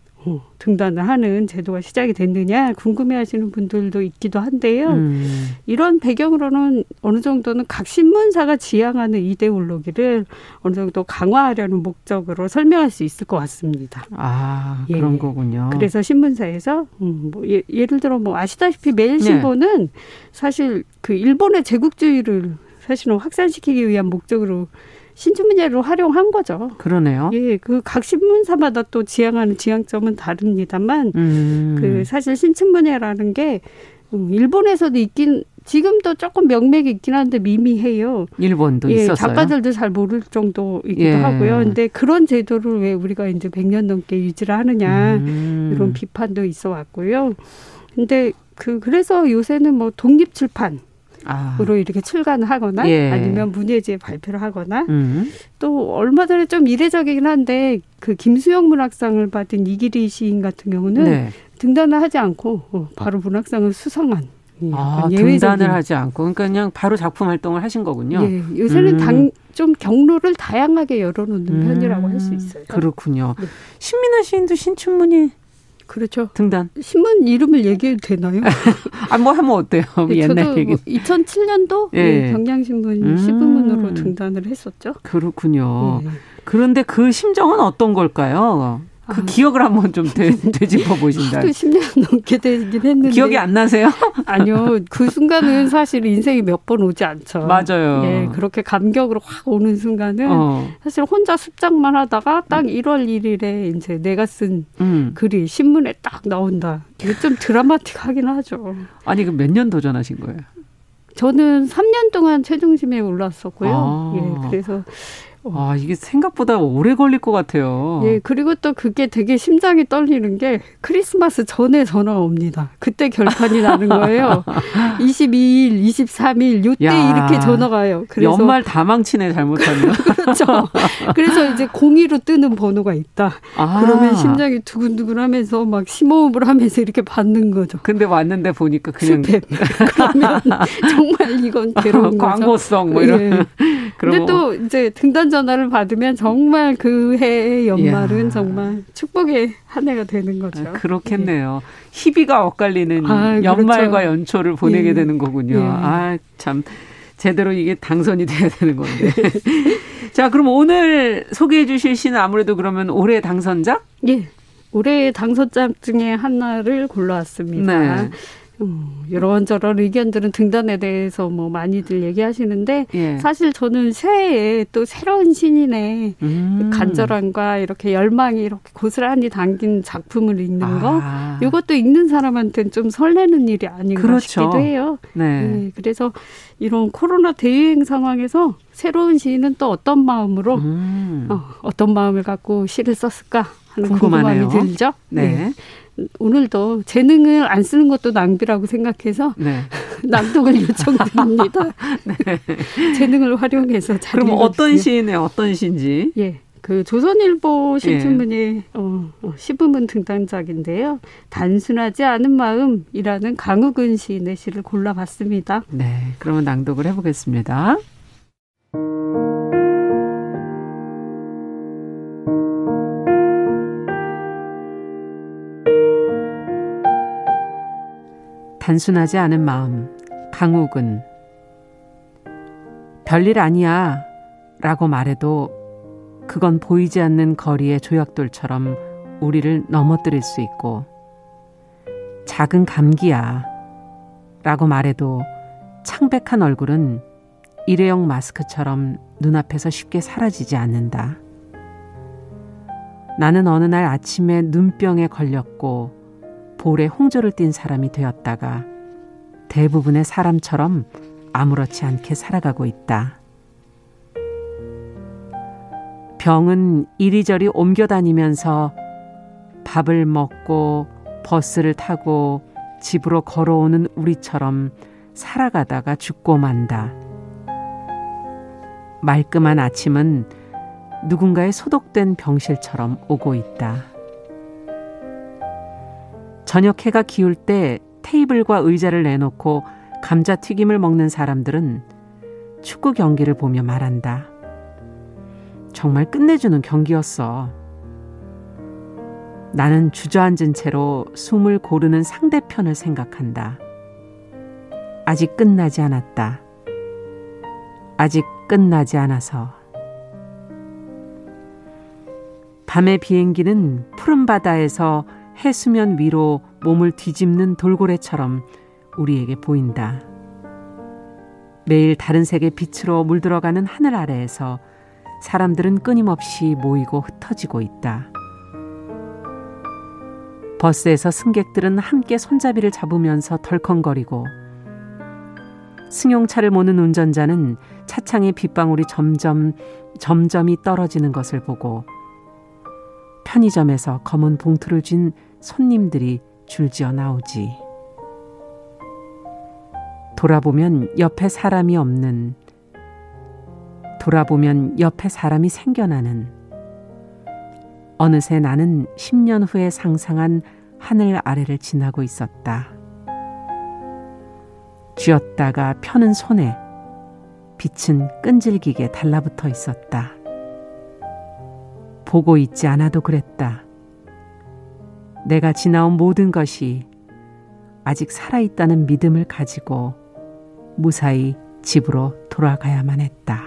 등단을 하는 제도가 시작이 됐느냐 궁금해하시는 분들도 있기도 한데요. 음. 이런 배경으로는 어느 정도는 각 신문사가 지향하는 이데올로기를 어느 정도 강화하려는 목적으로 설명할 수 있을 것 같습니다. 아 예. 그런 거군요. 그래서 신문사에서 음, 뭐 예, 를 들어 뭐 아시다시피 매일신보는 네. 사실 그 일본의 제국주의를 사실은 확산시키기 위한 목적으로 신춘문예로 활용한 거죠. 그러네요. 예, 그 각 신문사마다 또 지향하는 지향점은 다릅니다만, 음. 그 사실 신춘문예라는 게 음, 일본에서도 있긴 지금도 조금 명맥이 있긴 한데 미미해요. 일본도 예, 있었어요. 작가들도 잘 모를 정도이기도 예. 하고요. 근데 그런 제도를 왜 우리가 이제 100년 넘게 유지를 하느냐 음. 이런 비판도 있어 왔고요. 근데 그 그래서 요새는 뭐 독립 출판 아. 으로 이렇게 출간을 하거나 예. 아니면 문예지에 발표를 하거나 음. 또 얼마 전에 좀 이례적이긴 한데 그 김수영 문학상을 받은 이기리 시인 같은 경우는 네. 등단을 하지 않고 어, 바로 문학상을 수상한 예, 아, 등단을 하지 않고 그러니까 그냥 바로 작품 활동을 하신 거군요. 예, 요새는 음. 당, 좀 경로를 다양하게 열어놓는 음. 편이라고 할 수 있어요. 그렇군요. 네. 신민아 시인도 신춘문예 그렇죠. 등단. 신문 이름을 얘기해도 되나요? 아, 뭐 하면 어때요? 네, 옛날 얘기. 뭐 2007년도 예. 경향신문 음. 시부문으로 등단을 했었죠. 그렇군요. 예. 그런데 그 심정은 어떤 걸까요? 그 아. 기억을 한번 좀 되, 짚어 보신다. 하도 10년 넘게 되긴 했는데 기억이 안 나세요? 아니요. 그 순간은 사실 인생이 몇 번 오지 않죠. 맞아요. 예, 그렇게 감격으로 확 오는 순간은 어. 사실 혼자 습작만 하다가 딱 1월 1일에 이제 내가 쓴 음. 글이 신문에 딱 나온다. 이게 좀 드라마틱하긴 하죠. 아니 그 몇 년 도전하신 거예요? 저는 3년 동안 최중심에 올랐었고요. 아. 예, 그래서 아, 이게 생각보다 오래 걸릴 것 같아요. 예, 그리고 또 그게 되게 심장이 떨리는 게 크리스마스 전에 전화가 옵니다. 그때 결판이 나는 거예요. 22일, 23일, 요때 야, 이렇게 전화가 와요. 그래서 연말 다 망치네, 잘못하면. 그렇죠. 그래서 이제 공의로 뜨는 번호가 있다. 아. 그러면 심장이 두근두근 하면서 막 심호흡을 하면서 이렇게 받는 거죠. 근데 왔는데 보니까 그냥. 스팸. 그러면 정말 이건 괴로운 거죠. 광고성 뭐 이런. 예. 근데 또 이제 등단 전화를 받으면 정말 그 해의 연말은 야. 정말 축복의 한 해가 되는 거죠. 아, 그렇겠네요. 예. 희비가 엇갈리는 아, 연말과 그렇죠. 연초를 보내게 예. 되는 거군요. 예. 아, 참. 제대로 이게 당선이 돼야 되는 건데. 자, 그럼 오늘 소개해 주실 시는 아무래도 그러면 올해 당선자? 예. 올해 당선자 중에 하나를 골라왔습니다. 네. 음, 이런저런 의견들은 등단에 대해서 뭐 많이들 얘기하시는데 예. 사실 저는 새해에 또 새로운 신인의 음. 간절함과 이렇게 열망이 이렇게 고스란히 담긴 작품을 읽는 거 아. 이것도 읽는 사람한테는 좀 설레는 일이 아닌가 그렇죠. 싶기도 해요. 네. 네. 그래서 이런 코로나 대유행 상황에서 새로운 시인은 또 어떤 마음으로 음. 어, 어떤 마음을 갖고 시를 썼을까 하는 궁금하네요. 궁금함이 들죠. 네. 네. 오늘도 재능을 안 쓰는 것도 낭비라고 생각해서 네. 낭독을 요청드립니다. 네. 재능을 활용해서 잘 그럼 어떤 시인의 어떤 시인지? 예. 그 조선일보 신춘문예 예. 어, 어, 시부문 등단작인데요. 단순하지 않은 마음이라는 강욱은 시인의 시를 골라봤습니다. 네, 그러면 낭독을 해보겠습니다. 단순하지 않은 마음, 강욱은 별일 아니야 라고 말해도 그건 보이지 않는 거리의 조약돌처럼 우리를 넘어뜨릴 수 있고 작은 감기야 라고 말해도 창백한 얼굴은 일회용 마스크처럼 눈앞에서 쉽게 사라지지 않는다. 나는 어느 날 아침에 눈병에 걸렸고 볼에 홍조를 띤 사람이 되었다가 대부분의 사람처럼 아무렇지 않게 살아가고 있다. 병은 이리저리 옮겨 다니면서 밥을 먹고 버스를 타고 집으로 걸어오는 우리처럼 살아가다가 죽고 만다. 말끔한 아침은 누군가의 소독된 병실처럼 오고 있다. 저녁 해가 기울 때 테이블과 의자를 내놓고 감자튀김을 먹는 사람들은 축구 경기를 보며 말한다. 정말 끝내주는 경기였어. 나는 주저앉은 채로 숨을 고르는 상대편을 생각한다. 아직 끝나지 않았다. 아직 끝나지 않아서. 밤의 비행기는 푸른 바다에서 해수면 위로 몸을 뒤집는 돌고래처럼 우리에게 보인다. 매일 다른 색의 빛으로 물들어가는 하늘 아래에서 사람들은 끊임없이 모이고 흩어지고 있다. 버스에서 승객들은 함께 손잡이를 잡으면서 덜컹거리고 승용차를 모는 운전자는 차창의 빗방울이 점점 점점이 떨어지는 것을 보고 편의점에서 검은 봉투를 쥔 손님들이 줄지어 나오지. 돌아보면 옆에 사람이 없는 돌아보면 옆에 사람이 생겨나는 어느새 나는 10년 후에 상상한 하늘 아래를 지나고 있었다. 쥐었다가 펴는 손에 빛은 끈질기게 달라붙어 있었다. 보고 있지 않아도 그랬다. 내가 지나온 모든 것이 아직 살아있다는 믿음을 가지고 무사히 집으로 돌아가야만 했다.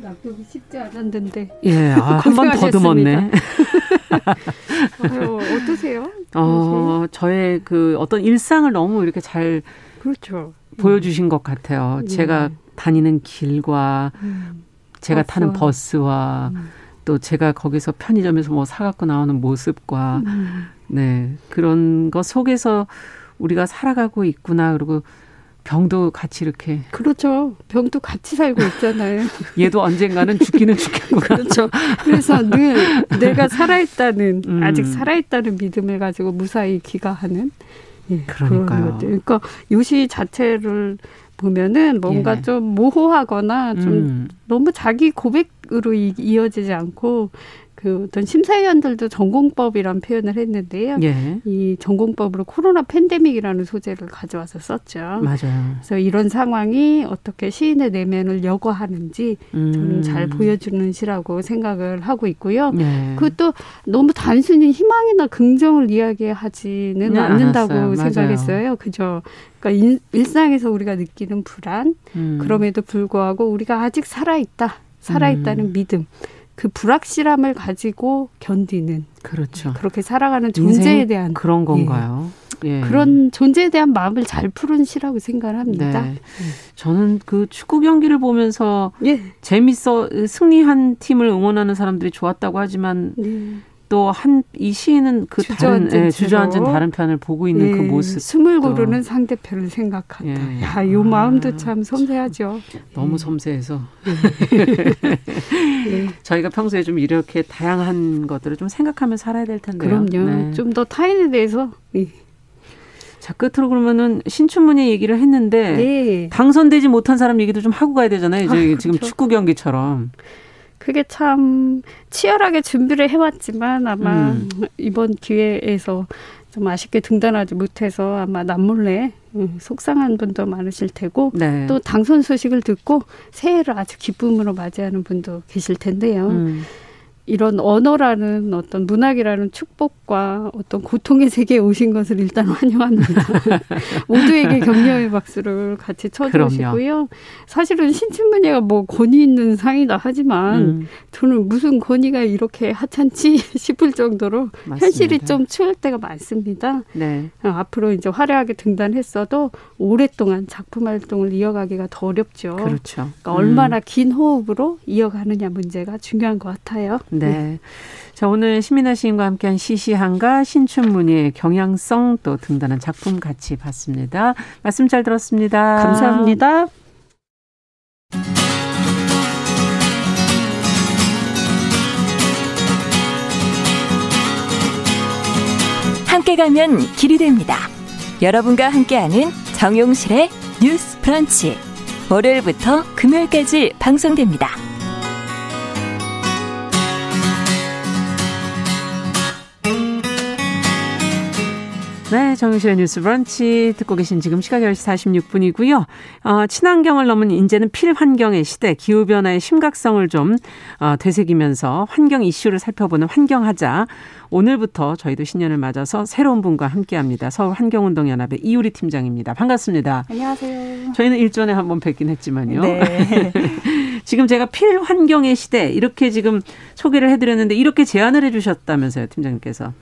납득이 쉽지 않았는데. 예, 아, 한번 더듬었네. 아유, 어떠세요? 어, 저의 그 어떤 일상을 너무 이렇게 잘 그렇죠. 보여주신 것 같아요. 예. 제가 다니는 길과 음. 제가 버스와. 타는 버스와 음. 또 제가 거기서 편의점에서 뭐 사갖고 나오는 모습과 음. 네 그런 것 속에서 우리가 살아가고 있구나 그리고 병도 같이 이렇게 그렇죠. 병도 같이 살고 있잖아요. 얘도 언젠가는 죽기는 죽겠구나. 그렇죠. 그래서 늘 내가 살아있다는 음. 아직 살아있다는 믿음을 가지고 무사히 귀가하는 예, 그러니까요. 그러니까 요시 자체를 보면은 뭔가 예. 좀 모호하거나 좀 음. 너무 자기 고백으로 이어지지 않고 그 어떤 심사위원들도 전공법이란 표현을 했는데요. 예. 이 전공법으로 코로나 팬데믹이라는 소재를 가져와서 썼죠. 맞아요. 그래서 이런 상황이 어떻게 시인의 내면을 여과하는지 음. 저는 잘 보여주는 시라고 생각을 하고 있고요. 예. 그것도 너무 단순히 희망이나 긍정을 이야기하지는 네, 않는다고 않았어요. 생각했어요. 그죠? 그러니까 일상에서 우리가 느끼는 불안, 음. 그럼에도 불구하고 우리가 아직 살아있다. 살아있다는 음. 믿음. 그 불확실함을 가지고 견디는 그렇죠. 그렇게 살아가는 존재에 대한 그런 건가요? 예. 예. 그런 존재에 대한 마음을 잘 푸른 시라고 생각을 합니다. 네. 저는 그 축구 경기를 보면서 예. 재밌어 승리한 팀을 응원하는 사람들이 좋았다고 하지만 네. 또 한 이 시인은 그 주저앉은 다른 예, 주저앉은 다른 편을 보고 있는 그 예, 그 모습 숨을 고르는 상대편을 생각한다. 예. 야, 요 아, 마음도 참 섬세하죠. 너무 섬세해서 네. 저희가 평소에 좀 이렇게 다양한 것들을 좀 생각하며 살아야 될 텐데요. 그럼요. 네. 좀더 타인에 대해서 예. 자 끝으로 그러면은 신춘문예 얘기를 했는데 네. 당선되지 못한 사람 얘기도 좀 하고 가야 되잖아요. 아, 지금 그렇죠. 축구 경기처럼. 그게 참 치열하게 준비를 해왔지만 아마 음. 이번 기회에서 좀 아쉽게 등단하지 못해서 아마 남몰래 음, 속상한 분도 많으실 테고 네. 또 당선 소식을 듣고 새해를 아주 기쁨으로 맞이하는 분도 계실 텐데요. 음. 이런 언어라는 어떤 문학이라는 축복과 어떤 고통의 세계에 오신 것을 일단 환영합니다. 모두에게 격려의 박수를 같이 쳐주시고요. 사실은 신춘문예가 뭐 권위 있는 상이다 하지만 음. 저는 무슨 권위가 이렇게 하찮지 싶을 정도로 맞습니다. 현실이 좀 추울 때가 많습니다. 네. 어, 앞으로 이제 화려하게 등단했어도 오랫동안 작품 활동을 이어가기가 더 어렵죠. 그렇죠. 그러니까 음. 얼마나 긴 호흡으로 이어가느냐 문제가 중요한 것 같아요. 네. 자, 오늘 시민아 시인과 함께한 시시한가 신춘문예 경향성 또 등단한 작품 같이 봤습니다. 말씀 잘 들었습니다. 감사합니다. 함께 가면 길이 됩니다. 여러분과 함께하는 정용실의 뉴스 브런치. 월요일부터 금요일까지 방송됩니다. 네, 정유실의 뉴스 브런치 듣고 계신 지금 시각 10시 46분이고요. 어, 친환경을 넘은 이제는 필환경의 시대, 기후변화의 심각성을 좀 어, 되새기면서 환경 이슈를 살펴보는 환경하자. 오늘부터 저희도 신년을 맞아서 새로운 분과 함께합니다. 서울 환경운동연합의 이유리 팀장입니다. 반갑습니다. 안녕하세요. 저희는 일전에 한번 뵙긴 했지만요. 네. 지금 제가 필환경의 시대 이렇게 지금 소개를 해드렸는데 이렇게 제안을 해주셨다면서요, 팀장님께서.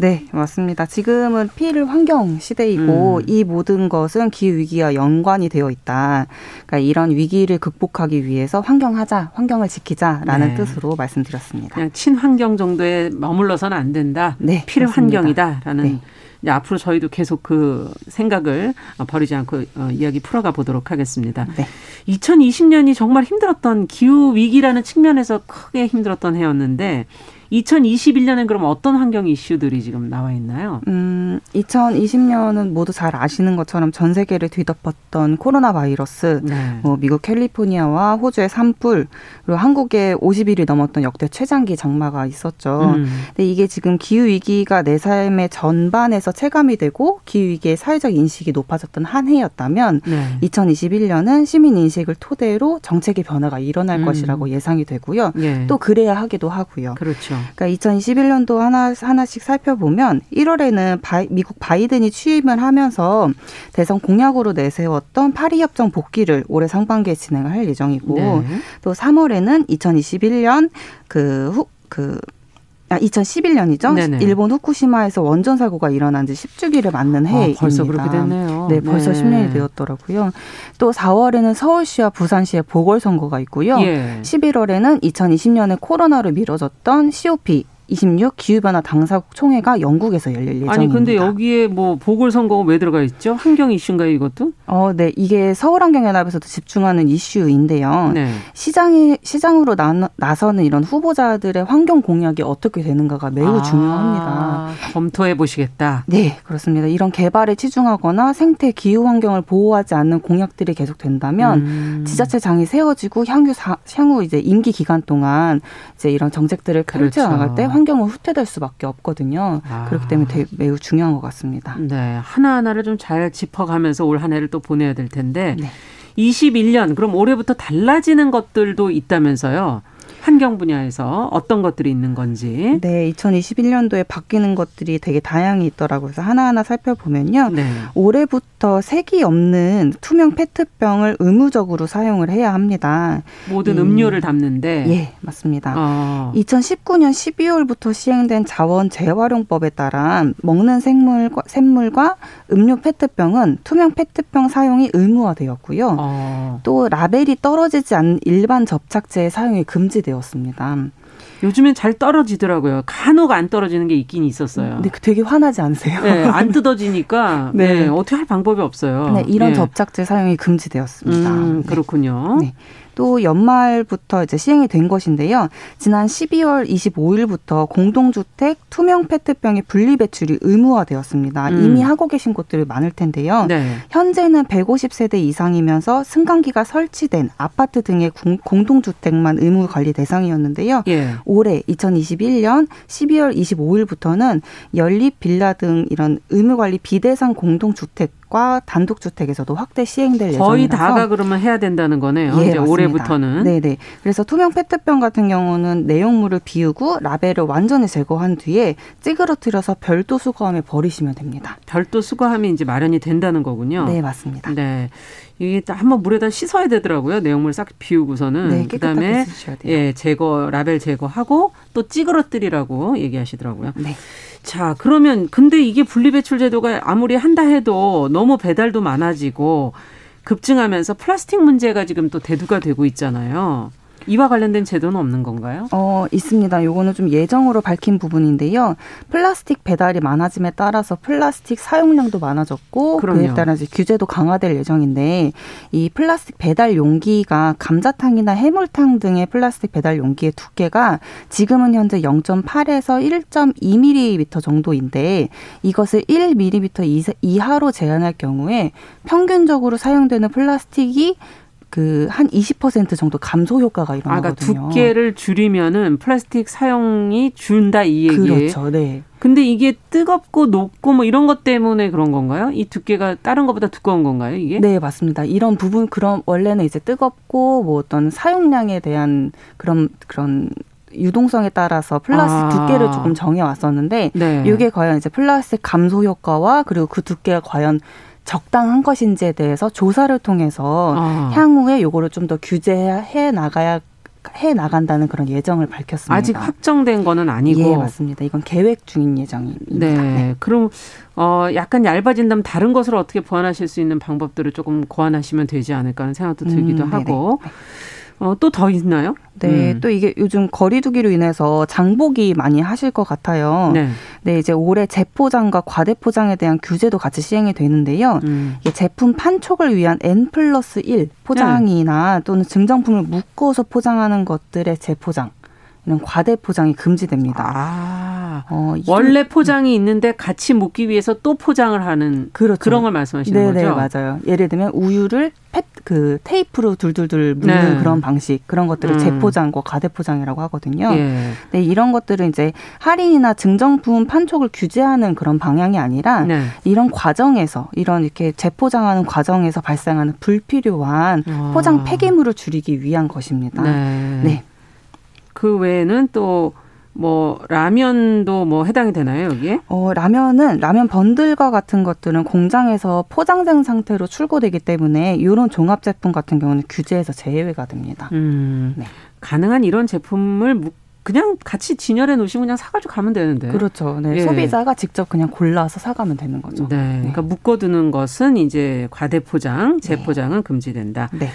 네, 맞습니다. 지금은 피일 환경 시대이고 음. 이 모든 것은 기후 위기와 연관이 되어 있다. 그러니까 이런 위기를 극복하기 위해서 환경하자, 환경을 지키자라는 네. 뜻으로 말씀드렸습니다. 그냥 친환경 정도에 머물러서는 안 된다. 네, 필 환경이다라는 네. 이제 앞으로 저희도 계속 그 생각을 버리지 않고 어, 이야기 풀어가 보도록 하겠습니다. 네. 2020년이 정말 힘들었던 기후 위기라는 측면에서 크게 힘들었던 해였는데 2021년엔 그럼 어떤 환경 이슈들이 지금 나와 있나요? 음, 2020년은 모두 잘 아시는 것처럼 전 세계를 뒤덮었던 코로나 바이러스, 네. 뭐 미국 캘리포니아와 호주의 산불, 그리고 한국에 50일이 넘었던 역대 최장기 장마가 있었죠. 음. 근데 이게 지금 기후 위기가 내 삶의 전반에서 체감이 되고 기후 위기의 사회적 인식이 높아졌던 한 해였다면 네. 2021년은 시민 인식을 토대로 정책의 변화가 일어날 음. 것이라고 예상이 되고요. 예. 또 그래야 하기도 하고요. 그렇죠. 그러니까 2021년도 하나 하나씩 살펴보면 1월에는 바이, 미국 바이든이 취임을 하면서 대선 공약으로 내세웠던 파리 협정 복귀를 올해 상반기에 진행을 할 예정이고 네. 또 3월에는 2021년 그후그 그 아, 2011년이죠. 네네. 일본 후쿠시마에서 원전 사고가 일어난 지 10주기를 맞는 아, 해입니다. 벌써 그렇게 됐네요. 네, 벌써 네. 10년이 되었더라고요. 또 4월에는 서울시와 부산시의 보궐선거가 있고요. 예. 11월에는 2020년에 코로나로 미뤄졌던 COP 26 기후변화 당사국 총회가 영국에서 열릴 예정입니다. 아니 근데 여기에 뭐 보궐선거가 왜 들어가 있죠? 환경 이슈인가요 이것도? 어, 네 이게 서울환경연합에서도 집중하는 이슈인데요. 네. 시장이 시장으로 나, 나서는 이런 후보자들의 환경 공약이 어떻게 되는가가 매우 아, 중요합니다. 검토해 보시겠다. 네 그렇습니다. 이런 개발에 치중하거나 생태 기후 환경을 보호하지 않는 공약들이 계속 된다면 음. 지자체장이 세워지고 향후 사, 향후 이제 임기 기간 동안 이제 이런 정책들을 펼쳐 그렇죠. 나갈 때 환경은 후퇴될 수밖에 없거든요. 아. 그렇기 때문에 되게 매우 중요한 것 같습니다. 네, 하나 하나를 좀 잘 짚어가면서 올 한 해를 또 보내야 될 텐데 네. 21년 그럼 올해부터 달라지는 것들도 있다면서요? 환경 분야에서 어떤 것들이 있는 건지. 네, 2021년도에 바뀌는 것들이 되게 다양히 있더라고요. 그래서 하나하나 살펴보면요. 네. 올해부터 색이 없는 투명 페트병을 의무적으로 사용을 해야 합니다. 모든 음, 료를 담는데. 예, 맞습니다. 어. 2019년 12월부터 시행된 자원 재활용법에 따라 먹는 생물과, 샘물과 음료 페트병은 투명 페트병 사용이 의무화되었고요. 어. 또 라벨이 떨어지지 않는 일반 접착제의 사용이 금지되 되었습니다. 요즘엔 잘 떨어지더라고요. 간혹 안 떨어지는 게 있긴 있었어요. 근데 그 되게 화나지 않으세요? 네, 안 뜯어지니까 네. 네, 어떻게 할 방법이 없어요. 네, 이런 네. 접착제 사용이 금지되었습니다. 음, 그렇군요. 네. 또 연말부터 이제 시행이 된 것인데요. 지난 12월 25일부터 공동주택 투명 페트병의 분리 배출이 의무화되었습니다. 음. 이미 하고 계신 곳들이 많을 텐데요. 네. 현재는 150세대 이상이면서 승강기가 설치된 아파트 등의 공동주택만 의무 관리 대상이었는데요. 예. 올해 2021년 12월 25일부터는 연립 빌라 등 이런 의무 관리 비대상 공동주택 과 단독주택에서도 확대 시행될 예정이라서 거의 다가 그러면 해야 된다는 거네요. 예, 이제 맞습니다. 올해부터는. 네네. 그래서 투명 페트병 같은 경우는 내용물을 비우고 라벨을 완전히 제거한 뒤에 찌그러뜨려서 별도 수거함에 버리시면 됩니다. 별도 수거함이 이제 마련이 된다는 거군요. 네, 맞습니다. 네. 이게 한번 물에다 씻어야 되더라고요. 내용물 싹 비우고서는 네, 그다음에 예, 제거 라벨 제거하고 또 찌그러뜨리라고 얘기하시더라고요. 네. 자, 그러면 근데 이게 분리배출 제도가 아무리 한다 해도 너무 배달도 많아지고 급증하면서 플라스틱 문제가 지금 또 대두가 되고 있잖아요. 이와 관련된 제도는 없는 건가요? 어, 있습니다. 요거는 좀 예정으로 밝힌 부분인데요. 플라스틱 배달이 많아짐에 따라서 플라스틱 사용량도 많아졌고 그럼요. 그에 따라 이제 규제도 강화될 예정인데 이 플라스틱 배달 용기가 감자탕이나 해물탕 등의 플라스틱 배달 용기의 두께가 지금은 현재 0.8에서 1.2mm 정도인데 이것을 1mm 이하로 제한할 경우에 평균적으로 사용되는 플라스틱이 그 한 20% 정도 감소 효과가 일어나거든요. 아, 그러니까 두께를 줄이면은 플라스틱 사용이 준다 이 얘기예요. 그렇죠. 네. 근데 이게 뜨겁고 녹고 뭐 이런 것 때문에 그런 건가요? 이 두께가 다른 것보다 두꺼운 건가요, 이게? 네, 맞습니다. 이런 부분 그런 원래는 이제 뜨겁고 뭐 어떤 사용량에 대한 그런 그런 유동성에 따라서 플라스틱 아. 두께를 조금 정해 왔었는데 네. 이게 과연 이제 플라스틱 감소 효과와 그리고 그 두께가 과연 적당한 것인지에 대해서 조사를 통해서 아. 향후에 요거를 좀 더 규제해 나가야 해 나간다는 그런 예정을 밝혔습니다. 아직 확정된 거는 아니고. 예, 맞습니다. 이건 계획 중인 예정입니다. 네. 네. 그럼 어 약간 얇아진다면 다른 것을 어떻게 보완하실 수 있는 방법들을 조금 고안하시면 되지 않을까 하는 생각도 들기도 음, 하고. 네. 어, 또 더 있나요? 네, 음. 또 이게 요즘 거리두기로 인해서 장보기 많이 하실 것 같아요. 네. 네, 이제 올해 재포장과 과대포장에 대한 규제도 같이 시행이 되는데요. 음. 제품 판촉을 위한 N 플러스 1 포장이나 네. 또는 증정품을 묶어서 포장하는 것들의 재포장. 과대 포장이 금지됩니다. 아, 어, 원래 포장이 있는데 같이 묶기 위해서 또 포장을 하는 그렇죠. 그런 걸 말씀하시는 네네, 거죠? 네, 맞아요. 예를 들면 우유를 펫, 그 테이프로 둘둘둘 묶는 네. 그런 방식 그런 것들을 음. 재포장과 과대포장이라고 하거든요. 예. 네, 이런 것들은 이제 할인이나 증정품 판촉을 규제하는 그런 방향이 아니라 네. 이런 과정에서 이런 이렇게 재포장하는 과정에서 발생하는 불필요한 아. 포장 폐기물을 줄이기 위한 것입니다. 네. 네. 그 외에는 또 뭐 라면도 뭐 해당이 되나요 여기에? 어 라면은 라면 번들과 같은 것들은 공장에서 포장된 상태로 출고되기 때문에 이런 종합 제품 같은 경우는 규제에서 제외가 됩니다. 음, 네. 가능한 이런 제품을 그냥 같이 진열해 놓으시면 그냥 사가지고 가면 되는데. 그렇죠. 네. 예. 소비자가 직접 그냥 골라서 사가면 되는 거죠. 네. 네. 그러니까 묶어두는 것은 이제 과대포장, 네. 재포장은 네. 금지된다. 네.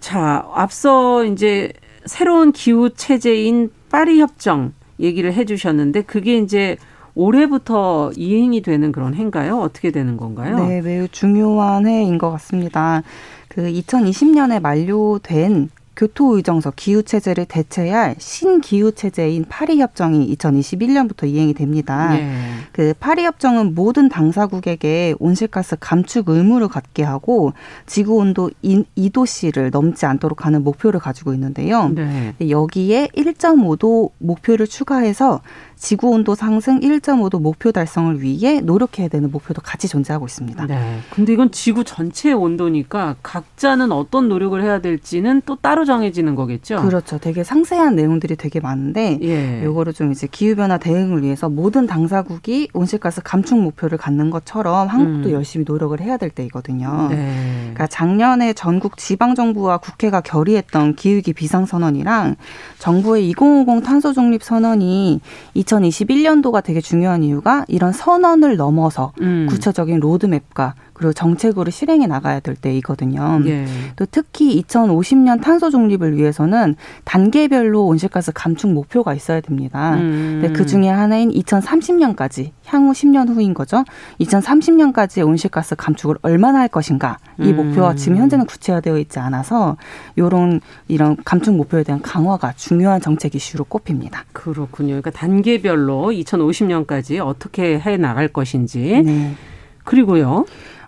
자, 앞서 이제 새로운 기후 체제인 파리 협정 얘기를 해주셨는데 그게 이제 올해부터 이행이 되는 그런 해인가요? 어떻게 되는 건가요? 네, 매우 중요한 해인 것 같습니다. 그 2020년에 만료된 교토의정서 기후체제를 대체할 신기후체제인 파리협정이 2021년부터 이행이 됩니다. 예. 그 파리협정은 모든 당사국에게 온실가스 감축 의무를 갖게 하고 지구온도 2도씨를 넘지 않도록 하는 목표를 가지고 있는데요. 네. 여기에 1.5도 목표를 추가해서 지구 온도 상승 1.5도 목표 달성을 위해 노력해야 되는 목표도 같이 존재하고 있습니다. 네. 근데 이건 지구 전체의 온도니까 각자는 어떤 노력을 해야 될지는 또 따로 정해지는 거겠죠. 그렇죠. 되게 상세한 내용들이 되게 많은데 예. 요거를 좀 이제 기후 변화 대응을 위해서 모든 당사국이 온실가스 감축 목표를 갖는 것처럼 한국도 음. 열심히 노력을 해야 될 때이거든요. 네. 그러니까 작년에 전국 지방 정부와 국회가 결의했던 기후기 비상 선언이랑 정부의 2050 탄소 중립 선언이 2021년도가 되게 중요한 이유가 이런 선언을 넘어서 음. 구체적인 로드맵과 그리고 정책으로 실행해 나가야 될 때이거든요. 예. 또 특히 2050년 탄소 중립을 위해서는 단계별로 온실가스 감축 목표가 있어야 됩니다. 음. 그 중에 하나인 2030년까지 향후 10년 후인 거죠. 2030년까지 온실가스 감축을 얼마나 할 것인가 이 음. 목표가 지금 현재는 구체화되어 있지 않아서 이런 이런 감축 목표에 대한 강화가 중요한 정책 이슈로 꼽힙니다. 그렇군요. 그러니까 단계별로 2050년까지 어떻게 해 나갈 것인지 네. 그리고요.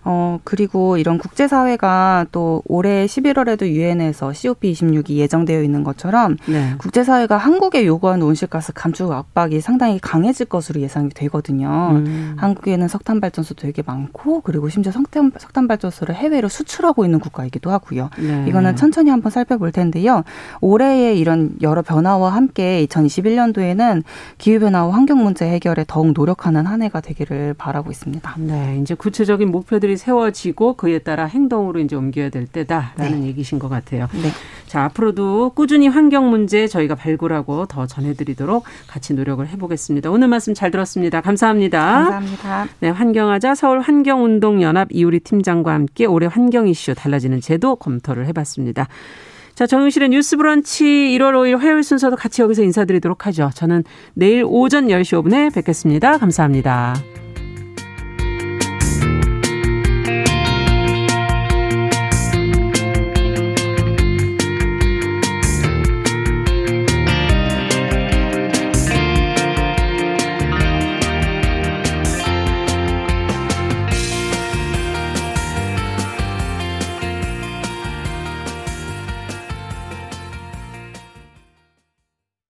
어, 그리고 이런 국제사회가 또 올해 11월에도 유엔에서 COP26이 예정되어 있는 것처럼 네. 국제사회가 한국에 요구하는 온실가스 감축 압박이 상당히 강해질 것으로 예상이 되거든요. 음. 한국에는 석탄 발전소 되게 많고 그리고 심지어 석탄, 석탄 발전소를 해외로 수출하고 있는 국가이기도 하고요. 네. 이거는 천천히 한번 살펴볼 텐데요. 올해의 이런 여러 변화와 함께 2021년도에는 기후변화와 환경 문제 해결에 더욱 노력하는 한 해가 되기를 바라고 있습니다. 네, 이제 구체적인 목표들 이 세워지고 그에 따라 행동으로 이제 옮겨야 될 때다라는 네. 얘기신 것 같아요. 네. 자, 앞으로도 꾸준히 환경 문제 저희가 발굴하고 더 전해드리도록 같이 노력을 해보겠습니다. 오늘 말씀 잘 들었습니다. 감사합니다. 감사합니다. 네, 환경하자 서울 환경운동연합 이우리 팀장과 함께 올해 환경 이슈 달라지는 제도 검토를 해봤습니다. 자, 정용실의 뉴스 브런치 1월 5일 화요일 순서도 같이 여기서 인사드리도록 하죠. 저는 내일 오전 10시 5분에 뵙겠습니다. 감사합니다.